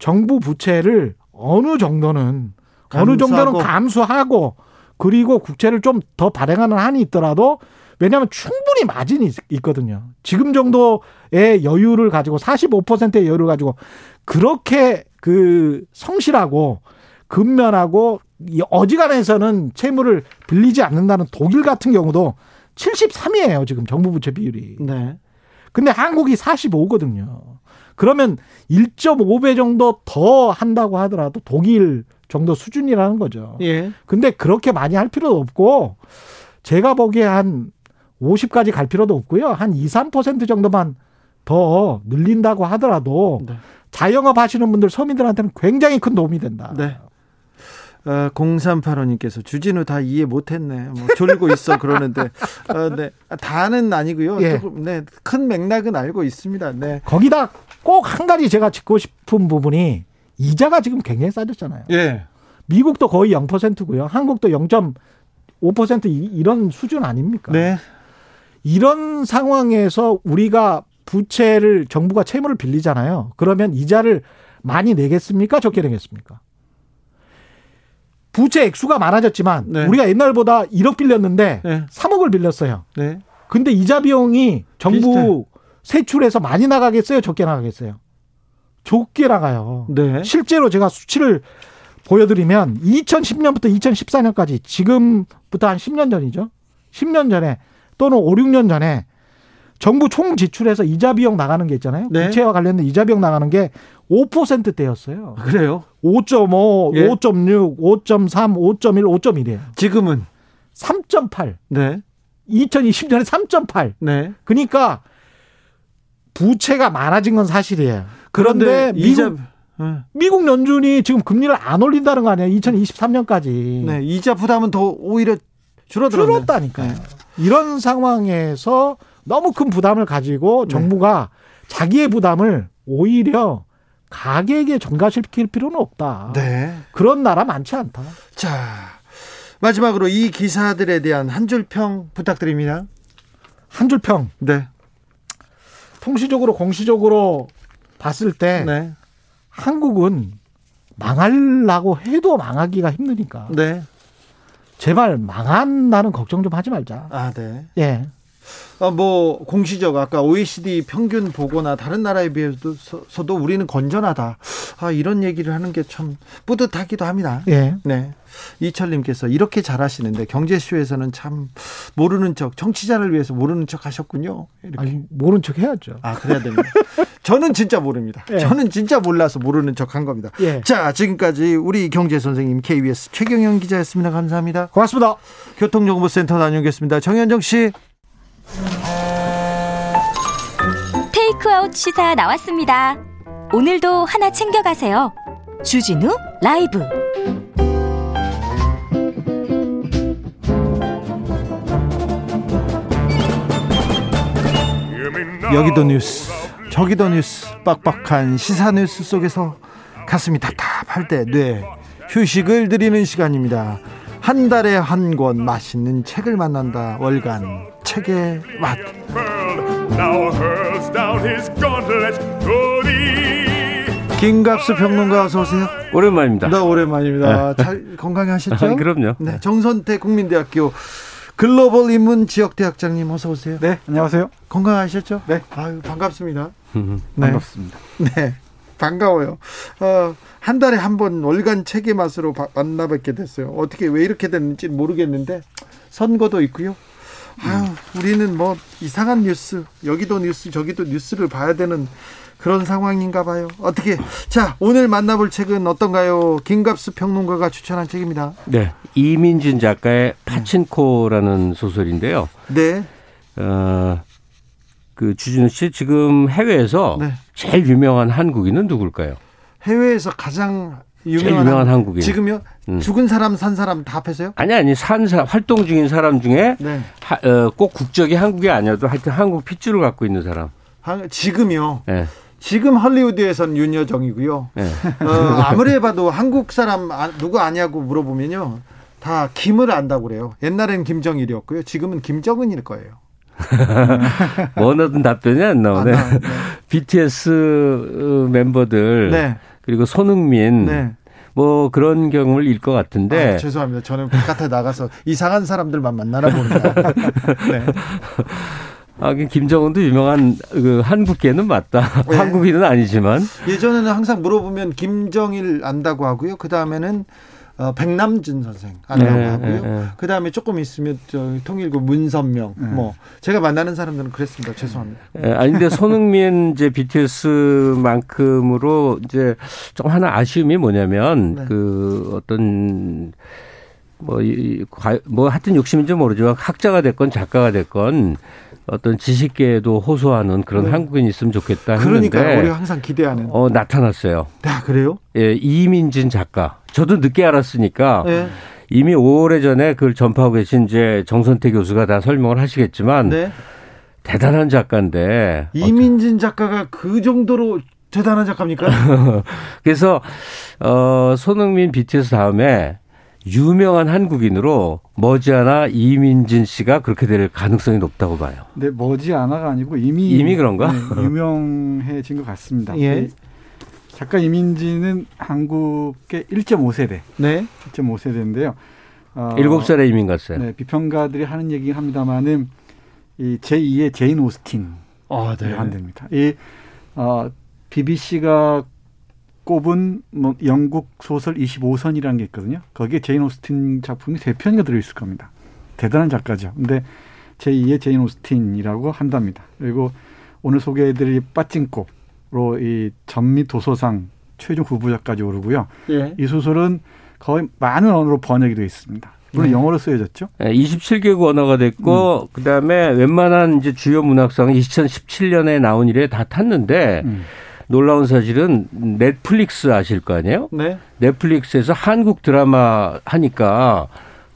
정부 부채를 어느 정도는 어느 정도는 감수하고. 감수하고 그리고 국채를 좀 더 발행하는 한이 있더라도 왜냐하면 충분히 마진이 있- 있거든요. 지금 정도의 여유를 가지고 45%의 여유를 가지고 그렇게 그 성실하고 근면하고 이 어지간해서는 채무를 빌리지 않는다는 독일 같은 경우도 73이에요. 지금 정부 부채 비율이. 네. 근데 한국이 45거든요. 그러면 1.5배 정도 더 한다고 하더라도 독일 정도 수준이라는 거죠. 예. 근데 그렇게 많이 할 필요도 없고 제가 보기에 한 50까지 갈 필요도 없고요. 한 2, 3% 정도만 더 늘린다고 하더라도 네. 자영업 하시는 분들 서민들한테는 굉장히 큰 도움이 된다. 네. 어, 0385님께서 주진우 다 이해 못했네. 뭐 졸고 있어 그러는데, 어, 네. 아, 다는 아니고요. 예. 조금, 네. 큰 맥락은 알고 있습니다. 네. 거기다 꼭 한 가지 제가 짚고 싶은 부분이 이자가 지금 굉장히 싸졌잖아요. 예. 미국도 거의 0%고요. 한국도 0.5% 이- 이런 수준 아닙니까? 네. 이런 상황에서 우리가 부채를 정부가 채무를 빌리잖아요. 그러면 이자를 많이 내겠습니까? 적게 내겠습니까? 부채 액수가 많아졌지만 네. 우리가 옛날보다 1억 빌렸는데 네. 3억을 빌렸어요. 네. 근데 이자 비용이 정부 세출에서 많이 나가겠어요? 적게 나가겠어요? 적게 나가요. 네. 실제로 제가 수치를 보여드리면 2010년부터 2014년까지 지금부터 한 10년 전이죠. 10년 전에 또는 5, 6년 전에 정부 총 지출에서 이자 비용 나가는 게 있잖아요. 네. 부채와 관련된 이자 비용 나가는 게 5%대였어요. 그래요. 5.5, 예. 5.6, 5.3, 5.1, 5.1이에요. 지금은 3.8. 네. 2020년에 3.8. 네. 그러니까 부채가 많아진 건 사실이에요. 그런데 미국, 이자 네. 미국 연준이 지금 금리를 안 올린다는 거 아니에요? 2023년까지. 네, 이자 부담은 더 오히려 줄어들었네. 줄었다니까요. 네. 이런 상황에서 너무 큰 부담을 가지고 네. 정부가 자기의 부담을 오히려 가계에게 전가시킬 필요는 없다. 네. 그런 나라 많지 않다. 자, 마지막으로 이 기사들에 대한 한 줄 평 부탁드립니다. 한 줄 평. 네. 통시적으로 공시적으로 봤을 때 네. 한국은 망하려고 해도 망하기가 힘드니까 네. 제발 망한다는 걱정 좀 하지 말자. 아, 네. 예. 아, 뭐 공시적 아까 OECD 평균 보거나 다른 나라에 비해서도 우리는 건전하다. 아, 이런 얘기를 하는 게 참 뿌듯하기도 합니다. 예. 네. 이철님께서 이렇게 잘하시는데 경제쇼에서는 참 모르는 척 정치자를 위해서 모르는 척 하셨군요. 이렇게. 아니, 모른 척 해야죠. 아 그래야 됩니다. 저는 진짜 모릅니다. 예. 저는 진짜 몰라서 모르는 척 한 겁니다. 예. 자 지금까지 우리 경제 선생님 KBS 최경영 기자였습니다. 감사합니다. 고맙습니다. 교통정보센터 다녀오겠습니다. 정현정 씨. 테이크아웃 시사 나왔습니다. 오늘도 하나 챙겨가세요. 주진우 라이브. 여기도 뉴스 저기도 뉴스 빡빡한 시사 뉴스 속에서 가슴이 답답할 때 뇌 휴식을 드리는 시간입니다 한 달에 한 권 맛있는 책을 만난다 월간 책의 맛 now hurls down his gauntlet to thee. 김갑수 평론가 어서 오세요 오랜만입니다. 네 오랜만입니다 잘 건강히 하셨죠? 아, [LAUGHS] 그럼요. 네, 정선태 국민대학교 글로벌 인문 지역대학장님 어서 오세요 네, 안녕하세요. 건강하셨죠? 네. 아유 반갑습니다 음, [LAUGHS] 네. 반갑습니다. 네, 반가워요. 어, 한 달에 한 번 월간 책의 맛으로 바- 만나뵙게 됐어요. 어떻게 왜 이렇게 됐는지 모르겠는데 선거도 있고요. 아유, 우리는 뭐 이상한 뉴스, 여기도 뉴스, 저기도 뉴스를 봐야 되는 그런 상황인가 봐요. 어떻게 자 오늘 만나볼 책은 어떤가요? 김갑수 평론가가 추천한 책입니다. 네, 이민진 작가의 파친코라는 소설인데요. 네, 어, 그 주진우 씨 지금 해외에서 네. 제일 유명한 한국인은 누굴까요? 해외에서 가장 유명한, 유명한 한국인. 지금요? 음. 죽은 사람 산 사람 다 합해서요? 아니 아니 산 사 활동 중인 사람 중에 네. 하- 어, 꼭 국적이 한국이 아니어도 하여튼 한국 핏줄을 갖고 있는 사람. 한- 지금요. 예. 지금 헐리우드에선 윤여정이고요. 예. 어, 아무리 해봐도 한국 사람 아- 누구 아냐고 물어보면요. 다 김을 안다고 그래요. 옛날에는 김정일이었고요. 지금은 김정은일 거예요. [LAUGHS] 원하던 답변이 안 나오네. 아, 나- 네. [LAUGHS] BTS 멤버들 네. 그리고 손흥민 네. 뭐 그런 경우를 일 것 같은데 아, 죄송합니다. 저는 바깥에 나가서 이상한 사람들만 만나나 봅니다. [LAUGHS] 네. 아, 그 김정은도 유명한 그 한국계는 맞다. 네. 한국인은 아니지만 예전에는 항상 물어보면 김정일 안다고 하고요. 그 다음에는 어, 백남준 선생 안다고 네, 하고요. 네, 네. 그 다음에 조금 있으면 저 통일부 문선명 뭐 제가 만나는 사람들은 그랬습니다. 죄송합니다. 예, 아닌데 손흥민 이제 BTS만큼으로 이제 좀 하나 아쉬움이 뭐냐면 네. 그 어떤 뭐, 이, 과- 뭐 하여튼 욕심인지 모르지만 학자가 됐건 작가가 됐건 어떤 지식계에도 호소하는 그런 네. 한국인이 있으면 좋겠다 그러니까 했는데 우리가 항상 기대하는. 어 나타났어요. 아, 그래요? 예, 이민진 작가. 저도 늦게 알았으니까 네. 이미 오래전에 그걸 전파하고 계신 이제 정선태 교수가 다 설명을 하시겠지만 네. 대단한 작가인데 이민진 작가가 그 정도로 대단한 작가입니까? [LAUGHS] 그래서 어 손흥민 BTS 다음에 유명한 한국인으로 머지않아 이민진 씨가 그렇게 될 가능성이 높다고 봐요. 근데 머지않아가 아니고 이미 이미 그런가? 네, 유명해진 것 같습니다. 예. 이 작가 이민진은 한국의 1.5세대, 네. 1.5세대인데요. 어, 일곱 살에 이민 갔어요. 네, 비평가들이 하는 얘기긴 합니다만은 이 제2의 제인 오스틴 아, 네. 한답니다. 이 어, BBC가 꼽은 뭐 영국 소설 25선이라는 게 있거든요. 거기에 제인 오스틴 작품이 세 편이가 들어있을 겁니다. 대단한 작가죠. 근데 제2의 제인 오스틴이라고 한답니다. 그리고 오늘 소개해드릴 빠찡꼬로 이 전미 도서상 최종 후보자까지 오르고요. 예. 이 소설은 거의 많은 언어로 번역이 되어 있습니다. 물론 네. 영어로 쓰여졌죠. 27개국 언어가 됐고 그다음에 웬만한 이제 주요 문학상 2017년에 나온 이래 다 탔는데 음. 놀라운 사실은 넷플릭스 아실 거 아니에요? 네. 넷플릭스에서 한국 드라마 하니까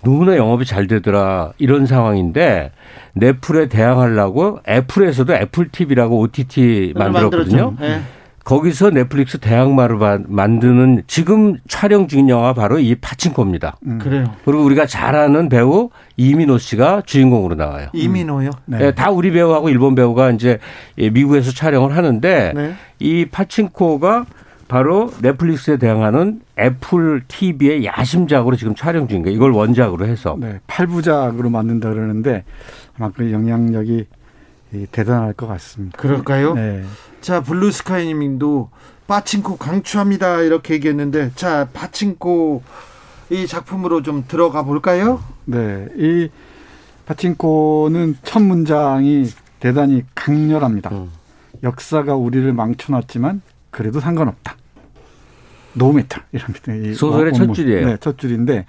너무나 영업이 잘 되더라 이런 상황인데 넷플에 대항하려고 애플에서도 애플 TV라고 OTT 만들었거든요. 만들었죠. 예. 거기서 넷플릭스 대항마를 바- 만드는 지금 촬영 중인 영화 바로 이 파친코입니다. 음. 그래요. 그리고 우리가 잘 아는 배우 이민호 씨가 주인공으로 나와요. 이민호요? 네. 예, 다 우리 배우하고 일본 배우가 이제 예, 미국에서 촬영을 하는데 네. 이 파친코가 바로 넷플릭스에 대항하는 애플 TV의 야심작으로 지금 촬영 중인 거예요. 이걸 원작으로 해서. 네, 팔부작으로 만든다 그러는데 아마 그 영향력이 이 대단할 것 같습니다. 그럴까요? 네. 자, 블루스카이 님도 빠친코 강추합니다. 이렇게 얘기했는데, 자, 빠친코 이 작품으로 좀 들어가 볼까요? 네, 이 파친코는 첫 문장이 대단히 강렬합니다. 음. 역사가 우리를 망쳐놨지만 그래도 상관없다. no matter 이랍니다. 이 소설의 첫 원문. 줄이에요. 네, 첫 줄인데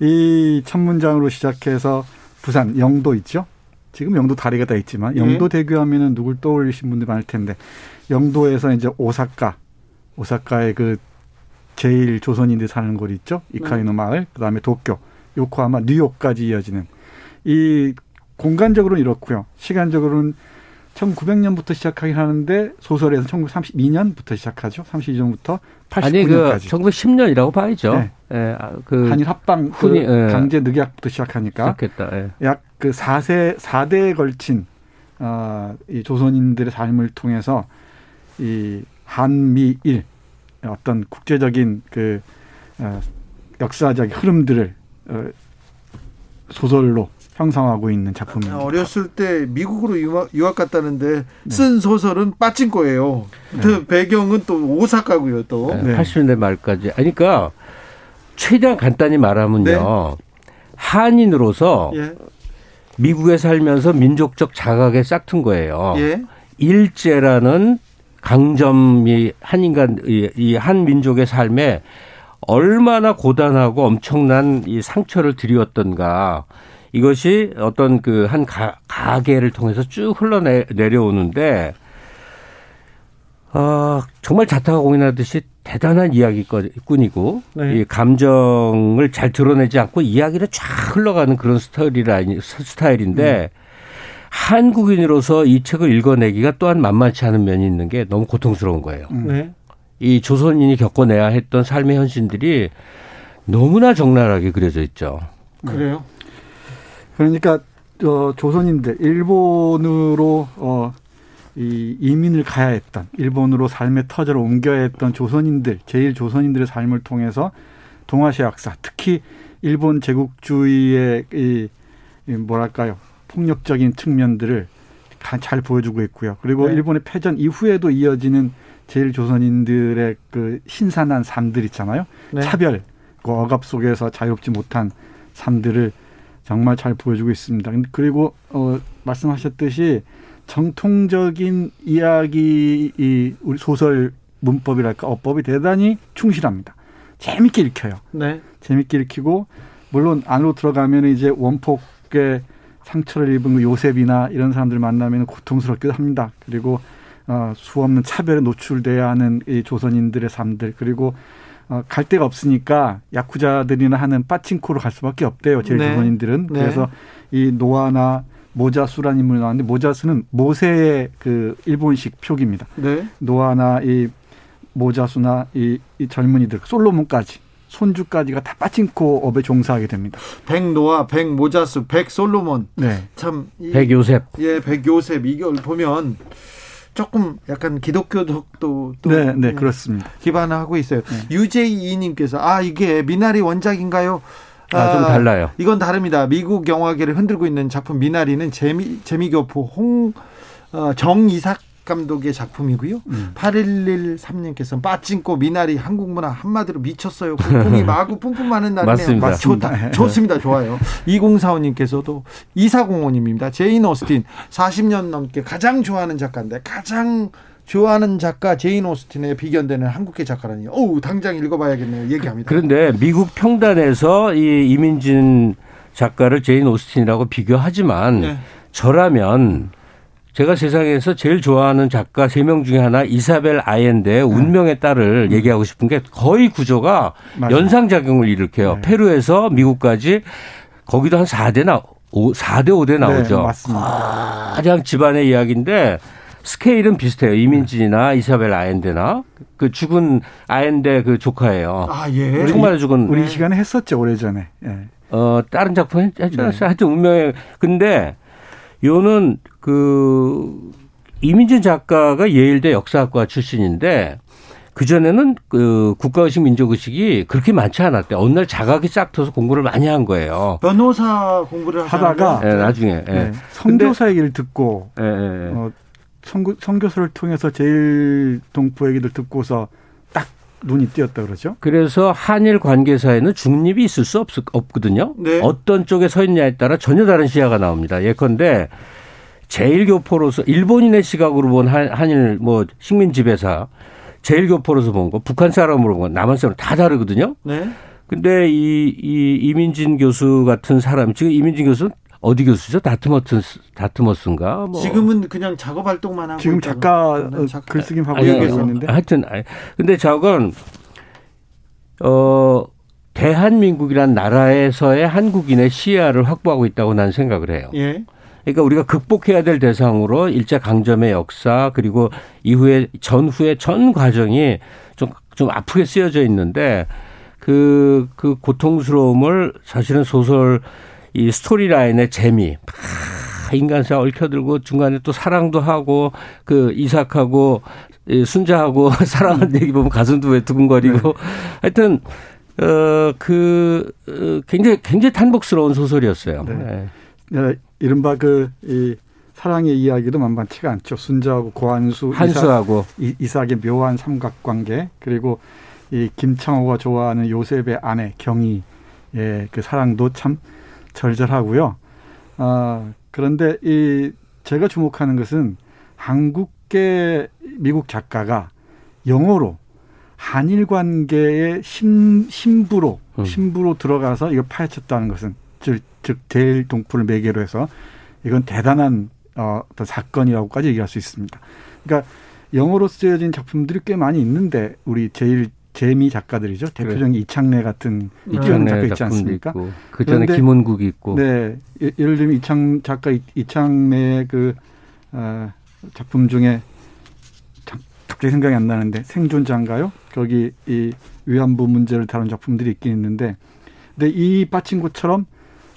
이 첫 문장으로 시작해서 부산 영도 있죠. 지금 영도 다리가 다 있지만 네. 영도 대교 하면은 누굴 떠올리신 분들 많을 텐데 영도에서 이제 오사카 오사카의 그 제일 조선인들이 사는 곳 있죠. 이카이노 마을, 그다음에 도쿄, 요코하마, 뉴욕까지 이어지는 이 공간적으로는 이렇고요. 시간적으로는 1900년부터 시작하긴 하는데 소설에서 1932년부터 시작하죠. 32년부터 아니 그 89년까지. 1910년이라고 봐야죠. 네. 예, 아, 그 한일 합방 그 흔히, 예. 강제 늑약부터 시작하니까 시작했다. 예. 약 그 4세 4대에 걸친 어, 이 조선인들의 삶을 통해서 이 한미일 어떤 국제적인 그 어, 역사적 흐름들을 어, 소설로 형성하고 있는 작품입니다. 어렸을 때 미국으로 유학, 유학 갔다는데 쓴 소설은 빠친코예요. 그 배경은 또 오사카고요, 또. 예, 네. 80년대 말까지. 그러니까 최대한 간단히 말하면요. 한인으로서 예. 미국에 살면서 민족적 자각에 싹튼 거예요. 예. 일제라는 강점이 한 인간 이 한 민족의 삶에 얼마나 고단하고 엄청난 이 상처를 드리웠던가 이것이 어떤 그 한 가계를 통해서 쭉 흘러내려오는데 아, 정말 자타가 공인하듯이 대단한 이야기꾼이고 네. 이 감정을 잘 드러내지 않고 이야기를 쫙 흘러가는 그런 스타일이라 스타일인데 음. 한국인으로서 이 책을 읽어내기가 또한 만만치 않은 면이 있는 게 너무 고통스러운 거예요. 음. 네. 이 조선인이 겪어내야 했던 삶의 현실들이 너무나 적나라하게 그려져 있죠. 그래요? 그러니까 어, 조선인들 일본으로 어, 이 이민을 가야 했던 일본으로 삶의 터전을 옮겨야 했던 조선인들 제일 조선인들의 삶을 통해서 동아시아 역사 특히 일본 제국주의의 이, 이 뭐랄까요 폭력적인 측면들을 잘 보여주고 있고요. 그리고 네. 일본의 패전 이후에도 이어지는 제일 조선인들의 그 신선한 삶들 있잖아요. 네. 차별, 그 억압 속에서 자유롭지 못한 삶들을 정말 잘 보여주고 있습니다. 그리고 어 말씀하셨듯이 정통적인 이야기 이 우리 소설 문법이랄까 어법이 대단히 충실합니다. 재밌게 읽혀요. 네. 재밌게 읽히고 물론 안으로 들어가면 이제 원폭의 상처를 입은 그 요셉이나 이런 사람들 만나면 고통스럽기도 합니다. 그리고 어, 수 없는 차별에 노출돼야 하는 이 조선인들의 삶들 그리고 어, 갈 데가 없으니까 야쿠자들이나 하는 빠칭코로 갈 수밖에 없대요. 제일 네. 조선인들은 네. 그래서 이 노아나 모자수라는 인물이 나왔는데 모자수는 모세의 그 일본식 표기입니다. 네. 노아나 이 모자수나 이, 이 젊은이들 솔로몬까지 손주까지가 다 빠친코 업에 종사하게 됩니다. 백노아, 백모자수, 백솔로몬. 네. 참. 백요셉. 예, 백요셉. 이걸 보면 조금 약간 기독교도 또 네, 네, 그렇습니다. 기반하고 있어요. 네. 유제이님께서 아 이게 미나리 원작인가요? 아, 좀 달라요. 이건 다릅니다. 미국 영화계를 흔들고 있는 작품 미나리는 재미 재미교포 홍 어, 정이삭 감독의 작품이고요. 음. 8113님께서 빠찡고 미나리 한국 문화 한마디로 미쳤어요. 국공이 [LAUGHS] 마구 뿜뿜하는 날이네요. 맞습니다. 좋다. 좋습니다. 좋아요. 2045님께서도 2405님입니다. 제인 오스틴 40년 넘게 가장 좋아하는 작가인데 가장 좋아하는 작가 제인 오스틴에 비견되는 한국계 작가라니. 어우, 당장 읽어봐야겠네요. 얘기합니다. 그런데 미국 평단에서 이 이민진 작가를 제인 오스틴이라고 비교하지만 네. 저라면 제가 세상에서 제일 좋아하는 작가 세 명 중에 하나 이사벨 아엔데의 네. 운명의 딸을 음. 얘기하고 싶은 게 거의 구조가 맞아요. 연상작용을 일으켜요. 네. 페루에서 미국까지 거기도 한 4대 나 5, 4대 5대 나오죠. 네, 맞습니다. 가장 집안의 이야기인데 스케일은 비슷해요. 이민진이나 이사벨 아엔데나 그 죽은 아엔데 그 조카예요. 아 예. 정말 죽은 우리 시간에 했었죠 오래 전에. 예. 어 다른 작품 했죠. 네. 하여튼 운명의 근데 요는 그 이민진 작가가 예일대 역사학과 출신인데 그 전에는 그 국가의식 민족의식이 그렇게 많지 않았대. 어느 날 자각이 싹 터서 공부를 많이 한 거예요. 변호사 공부를 하다가 네, 나중에 네. 네. 성교사 얘기를 듣고 네, 어, 성, 성교사를 통해서 제일 동포 얘기를 듣고서 딱 눈이 띄었다 그러죠. 그래서 한일 관계사에는 중립이 있을 수 없, 없거든요. 네. 어떤 쪽에 서 있냐에 따라 전혀 다른 시야가 나옵니다. 예컨대 제일교포로서 일본인의 시각으로 본 한 일 뭐 식민 지배사 제일교포로서 본 거, 북한 사람으로 본 거, 남한 사람 다 다르거든요. 네. 근데 이, 이 이민진 교수 같은 사람, 지금 이민진 교수는 어디 교수죠? 다트머스 다트머스인가? 뭐. 지금은 그냥 작업 활동만 하고 지금 작가, 네, 작가 글쓰기 하고 계시는데. 하여튼 아니, 근데 저건 어 대한민국이란 나라에서의 한국인의 시야를 확보하고 있다고 나는 생각을 해요. 예. 그러니까 우리가 극복해야 될 대상으로 일제 강점의 역사 그리고 이후에 전후의 전 과정이 좀, 좀 아프게 쓰여져 있는데 그, 그 고통스러움을 사실은 소설 이 스토리라인의 재미, 인간사 얽혀들고 중간에 또 사랑도 하고 그 이삭하고 순자하고 [LAUGHS] 사랑하는 얘기 보면 가슴도 왜 두근거리고 네. 하여튼 어그 어, 굉장히 굉장히 탄복스러운 소설이었어요. 네. 네. 네. 이른바 그, 이 사랑의 이야기도 만만치가 않죠. 순자하고 고한수, 한수하고 이삭, 이삭의 묘한 삼각관계 그리고 이 김창호가 좋아하는 요셉의 아내 경희의 그 사랑도 참 절절하고요. 아, 그런데 이 제가 주목하는 것은 한국 일개 미국 작가가 영어로 한일 관계의 신, 신부로 음. 신부로 들어가서 이걸 파헤쳤다는 것은 즉, 즉 제일 동풀을 매개로 해서 이건 대단한 어, 어떤 사건이라고까지 얘기할 수 있습니다. 그러니까 영어로 쓰여진 작품들이 꽤 많이 있는데 우리 제일 재미 작가들이죠. 대표적인 이창래 같은 이태원 작가 이창래 있지 않습니까? 있고 그 전에 김원국이 있고 네. 예- 예를 들면 이창 작가 이- 이창래의 그 어, 작품 중에 자- 갑자기 생각이 안 나는데 생존자인가요? 거기 이 위안부 문제를 다룬 작품들이 있긴 있는데 근데 이 빠친코처럼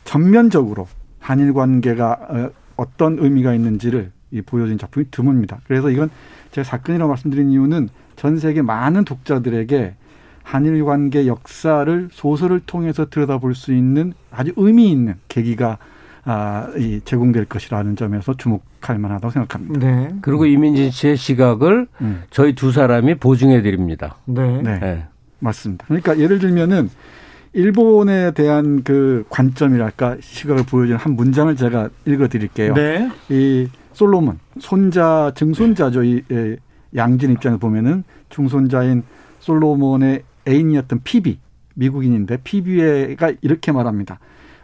전면적으로 한일 관계가 어, 어떤 의미가 있는지를 이 보여준 작품이 드뭅니다. 그래서 이건 제가 사건이라고 말씀드린 이유는 전 세계 많은 독자들에게 한일 관계 역사를 소설을 통해서 들여다볼 수 있는 아주 의미 있는 계기가 아, 이 제공될 것이라는 점에서 주목할 만하다고 생각합니다. 네. 그리고 이민진 씨의 시각을 음. 저희 두 사람이 보증해 드립니다. 네. 네. 네. 맞습니다. 그러니까 예를 들면은 일본에 대한 그 관점이랄까 시각을 보여주는 한 문장을 제가 읽어 드릴게요. 네. 이 솔로몬 손자 증손자죠. 이 예, 양진 입장에서 보면은 중손자인 솔로몬의 애인이었던 피비 미국인인데 피비가 이렇게 말합니다.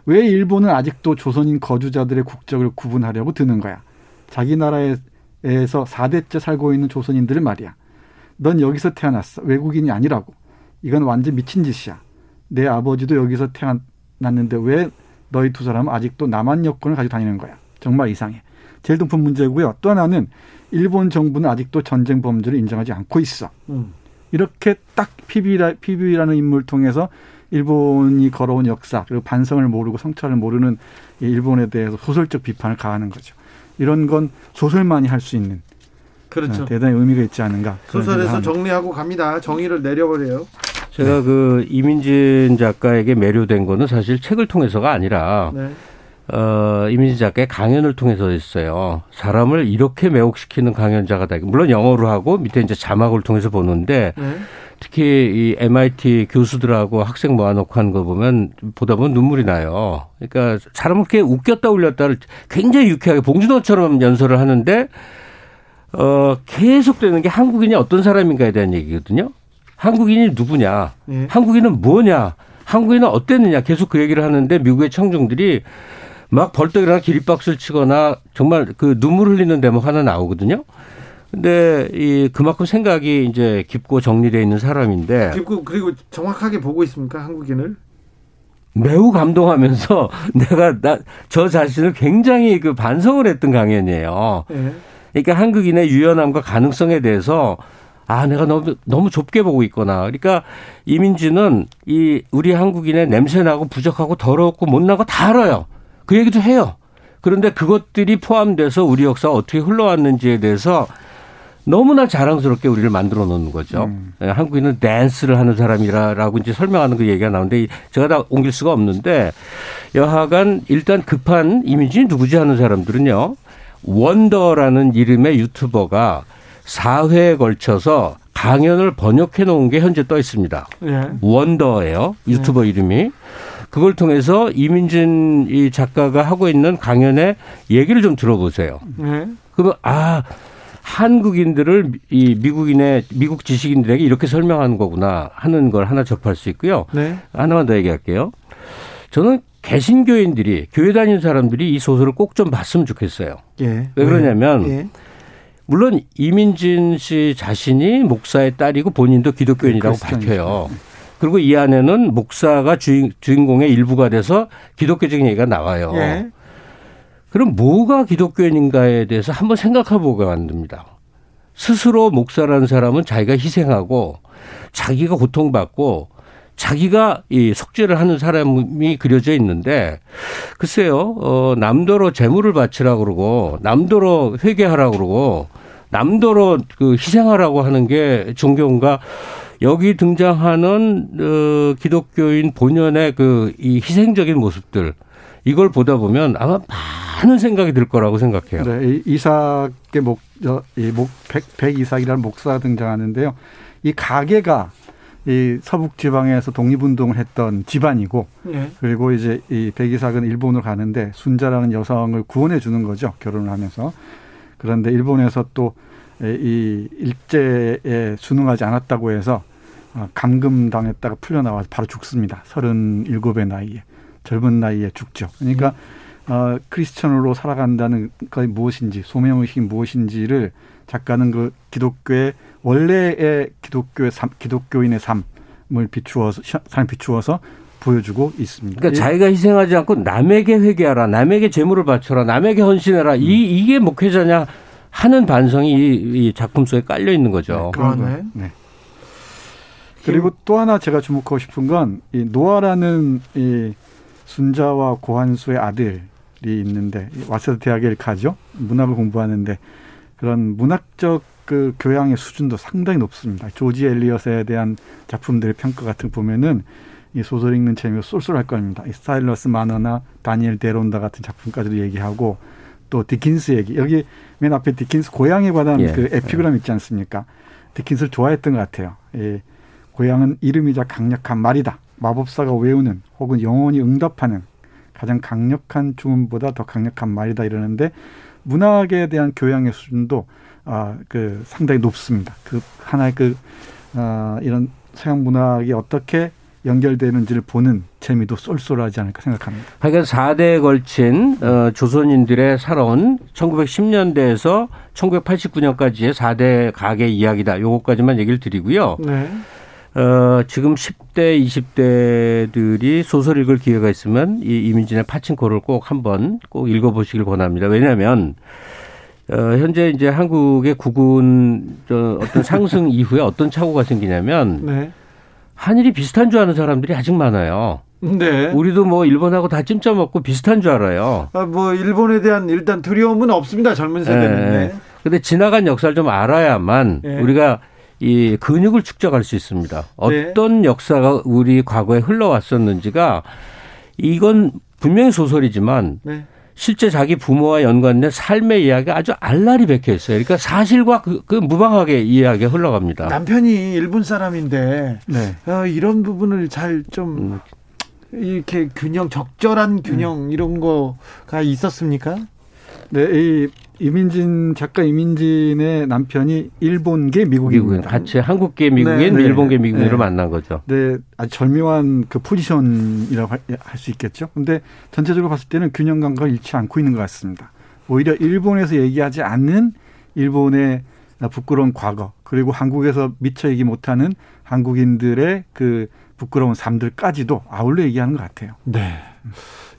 왜 일본은 아직도 조선인 거주자들의 국적을 구분하려고 드는 거야? 자기 나라에서 4대째 살고 있는 조선인들을 말이야. 넌 여기서 태어났어. 외국인이 아니라고. 이건 완전 미친 짓이야. 내 아버지도 여기서 태어났는데 왜 너희 두 사람은 아직도 남한 여권을 가지고 다니는 거야. 정말 이상해. 제일 높은 문제고요. 또 하나는 일본 정부는 아직도 전쟁 범죄를 인정하지 않고 있어. 음. 이렇게 딱 PB라, PB라는 인물을 통해서 일본이 걸어온 역사 그리고 반성을 모르고 성찰을 모르는 이 일본에 대해서 소설적 비판을 가하는 거죠. 이런 건 소설만이 할 수 있는 그렇죠. 어, 대단히 의미가 있지 않은가. 소설에서. 정리하고 갑니다. 정의를 내려버려요. 제가 그 이민진 작가에게 매료된 거는 사실 책을 통해서가 아니라 네. 어, 이민진 작가의 강연을 통해서였어요. 사람을 이렇게 매혹시키는 강연자가 다. 물론 영어로 하고 밑에 이제 자막을 통해서 보는데 네. 특히 이 MIT 교수들하고 학생 모아놓고 하는 거 보면 보다 보면 눈물이 나요. 그러니까 사람을 이렇게 웃겼다 울렸다를 굉장히 유쾌하게 봉준호처럼 연설을 하는데 어, 계속 되는 게 한국인이 어떤 사람인가에 대한 얘기거든요. 한국인이 누구냐? 네. 한국인은 뭐냐? 한국인은 어땠느냐? 계속 그 얘기를 하는데 미국의 청중들이 막 벌떡 일어나 기립박수를 치거나 정말 그 눈물 흘리는 대목 하나 나오거든요. 근데 이 그만큼 생각이 이제 깊고 정리되어 있는 사람인데 그리고 그리고 정확하게 보고 있습니까 한국인을? 매우 감동하면서 [LAUGHS] 내가 나 저 자신을 굉장히 그 반성을 했던 강연이에요. 네. 그러니까 한국인의 유연함과 가능성에 대해서 아 내가 너무 너무 좁게 보고 있구나. 그러니까 이민지는 이 우리 한국인의 냄새 나고 부족하고 더럽고 못나고 다 알아요. 그 얘기도 해요. 그런데 그것들이 포함돼서 우리 역사가 어떻게 흘러왔는지에 대해서 너무나 자랑스럽게 우리를 만들어 놓는 거죠. 음. 예, 한국인은 댄스를 하는 사람이라라고 이제 설명하는 그 얘기가 나오는데 제가 다 옮길 수가 없는데 여하간 일단 급한 이미지 누구지 하는 사람들은요. 원더라는 이름의 유튜버가 4회에 걸쳐서 강연을 번역해 놓은 게 현재 떠 있습니다. 예. 원더예요. 유튜버 이름이. 그걸 통해서 이민진 이 작가가 하고 있는 강연의 얘기를 좀 들어보세요. 네. 그러면 아 한국인들을 이 미국인의 미국 지식인들에게 이렇게 설명하는 거구나 하는 걸 하나 접할 수 있고요. 네. 하나만 더 얘기할게요. 저는 개신교인들이 교회 다니는 사람들이 이 소설을 꼭 좀 봤으면 좋겠어요. 예. 왜 그러냐면 예. 물론 이민진 씨 자신이 목사의 딸이고 본인도 기독교인이라고 크리스천이죠. 밝혀요. 그리고 이 안에는 목사가 주인, 주인공의 일부가 돼서 기독교적인 얘기가 나와요. 예. 그럼 뭐가 기독교인인가에 대해서 한번 생각해 보게 만듭니다. 스스로 목사라는 사람은 자기가 희생하고 자기가 고통받고 자기가 이 속죄를 하는 사람이 그려져 있는데 글쎄요, 어, 남도로 재물을 바치라 그러고 남도로 회개하라 그러고 남도로 그 희생하라고 하는 게 종교인가 여기 등장하는 어, 기독교인 본연의 그 이 희생적인 모습들 이걸 보다 보면 아마 많은 생각이 들 거라고 생각해요. 네, 이 이삭의 목, 저, 이 목, 백, 백 이삭이라는 목사가 등장하는데요. 이 가게가 이 서북 지방에서 독립운동을 했던 집안이고 예. 그리고 이제 이 백이삭은 일본으로 가는데 순자라는 여성을 구원해 주는 거죠. 결혼을 하면서. 그런데 일본에서 또 이 일제에 순응하지 않았다고 해서 어, 감금당했다가 풀려나와서 바로 죽습니다. 37의 나이에. 젊은 나이에 죽죠. 그러니까 어, 크리스천으로 살아간다는 것이 무엇인지, 소명의식이 무엇인지를 작가는 그 기독교의 원래의 기독교의 삶, 기독교인의 삶을 비추어서 삶 비추어서 보여주고 있습니다. 그러니까 자기가 희생하지 않고 남에게 회개하라, 남에게 재물을 바쳐라, 남에게 헌신해라. 음. 이 이게 목회자냐 하는 반성이 이, 이 작품 속에 깔려 있는 거죠. 네, 거 네. 그리고 또 하나 제가 주목하고 싶은 건 이 노아라는 이 순자와 고한수의 아들이 있는데 와세다 대학에 가죠. 문학을 공부하는데 그런 문학적 그 교양의 수준도 상당히 높습니다. 조지 엘리엇에 대한 작품들의 평가 같은 거 보면은 이 소설 읽는 재미가 쏠쏠할 겁니다. 이 사일러스 마너나 다니엘 데론다 같은 작품까지도 얘기하고 또 디킨스 얘기 여기 맨 앞에 디킨스 고향에 관한 예. 그 에피그램 있지 않습니까? 디킨스를 좋아했던 것 같아요. 예. 고향은 이름이자 강력한 말이다. 마법사가 외우는 혹은 영원히 응답하는 가장 강력한 주문보다 더 강력한 말이다 이러는데 문학에 대한 교양의 수준도 아, 그 상당히 높습니다. 그 하나의 그 아, 이런 서양 문학이 어떻게 연결되는지를 보는 재미도 쏠쏠하지 않을까 생각합니다. 하여간 4대에 걸친 어, 조선인들의 살아온 1910년대에서 1989년까지의 4대 가계 이야기다. 요거까지만 얘기를 드리고요. 네. 어, 지금 10대, 20대들이 소설 읽을 기회가 있으면 이 이민진의 파친코를 꼭 한번 꼭 읽어보시길 권합니다. 왜냐하면 어, 현재 이제 한국의 국군 저 어떤 상승 [LAUGHS] 이후에 어떤 착오가 생기냐면 네. 한일이 비슷한 줄 아는 사람들이 아직 많아요. 네. 우리도 뭐 일본하고 다 찜쪄 먹고 비슷한 줄 알아요. 아, 뭐 일본에 대한 일단 두려움은 없습니다. 젊은 세대는. 네. 네. 근데 지나간 역사를 좀 알아야만 네. 우리가 이 근육을 축적할 수 있습니다. 어떤 네. 역사가 우리 과거에 흘러왔었는지가 이건 분명히 소설이지만 네. 실제 자기 부모와 연관된 삶의 이야기가 아주 알랄이 베혀 있어요. 그러니까 사실과 그, 그 무방하게 이야기가 흘러갑니다. 남편이 일본 사람인데 네. 어, 이런 부분을 잘좀 음. 이렇게 균형 적절한 균형 음. 이런 거가 있었습니까? 네, 이 이민진 작가 이민진의 남편이 일본계 미국인 같이 한국계 미국인, 네, 네, 일본계 미국인으로 네. 만난 거죠. 네, 아주 절묘한 그 포지션이라고 할 수 있겠죠. 근데 전체적으로 봤을 때는 균형 감각을 잃지 않고 있는 것 같습니다. 오히려 일본에서 얘기하지 않는 일본의 부끄러운 과거 그리고 한국에서 미처 얘기 못하는 한국인들의 그 부끄러운 삶들까지도 아울러 얘기하는 것 같아요. 네.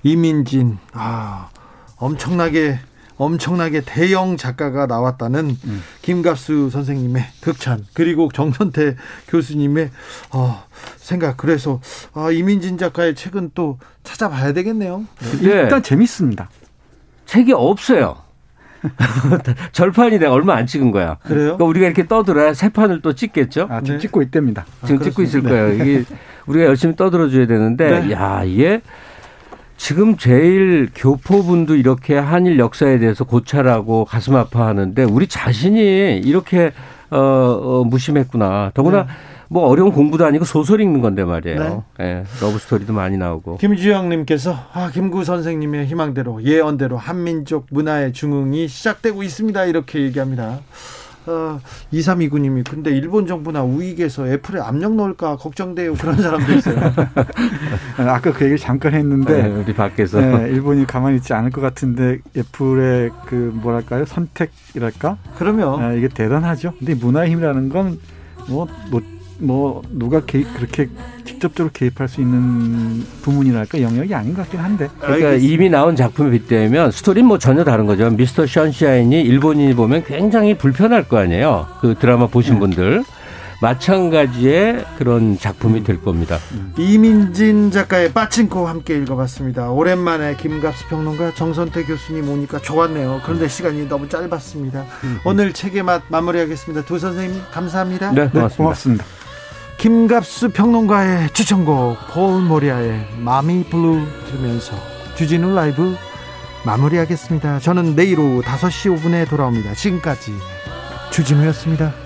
이민진 아 엄청나게 엄청나게 대형 작가가 나왔다는 음. 김갑수 선생님의 극찬 그리고 정선태 교수님의 어, 생각 그래서 아, 이민진 작가의 책은 또 찾아봐야 되겠네요. 네. 일단 재밌습니다. 책이 없어요. [LAUGHS] 절판이 내가 얼마 안 찍은 거야. 그래요? 그러니까 우리가 이렇게 떠들어야 세 판을 또 찍겠죠? 아, 지금 네. 찍고 있답니다. 지금 아, 찍고 있을 거예요. 이게 우리가 열심히 떠들어 줘야 되는데, 네. 야, 이게 지금 제일 교포분도 이렇게 한일 역사에 대해서 고찰하고 가슴 아파하는데 우리 자신이 이렇게 어, 어 무심했구나. 더구나 네. 뭐 어려운 공부도 아니고 소설 읽는 건데 말이에요. 네. 네. 러브 스토리도 많이 나오고. 김주영님께서 아 김구 선생님의 희망대로 예언대로 한민족 문화의 중흥이 시작되고 있습니다. 이렇게 얘기합니다. 어, 2329님이 근데 일본 정부나 우익에서 애플에 압력 넣을까 걱정돼요. 그런 사람도 있어요. [LAUGHS] 아까 그 얘기를 잠깐 했는데 네, 우리 밖에서 네, 일본이 가만히 있지 않을 것 같은데 애플의 그 뭐랄까요 선택이랄까? 그러면 네, 이게 대단하죠. 근데 문화의 힘이라는 건 뭐 뭐 누가 개입, 그렇게 직접적으로 개입할 수 있는 부문이랄까 영역이 아닌 것 같긴 한데. 그러니까 알겠습니다. 이미 나온 작품에 빗대면 스토리는 뭐 전혀 다른 거죠. 미스터 션샤인이 일본인이 보면 굉장히 불편할 거 아니에요. 그 드라마 보신 네. 분들. 마찬가지의 그런 작품이 될 겁니다. 이민진 작가의 빠친코 함께 읽어봤습니다. 오랜만에 김갑수 평론가 정선태 교수님 오니까 좋았네요. 그런데 시간이 너무 짧았습니다. 오늘 책의 맛 마무리하겠습니다. 두 선생님 감사합니다. 네, 고맙습니다. 네, 고맙습니다. 김갑수 평론가의 추천곡 폴 모리아의 마미 블루 들으면서 주진우 라이브 마무리하겠습니다. 저는 내일 오후 5시 5분에 돌아옵니다. 지금까지 주진우였습니다.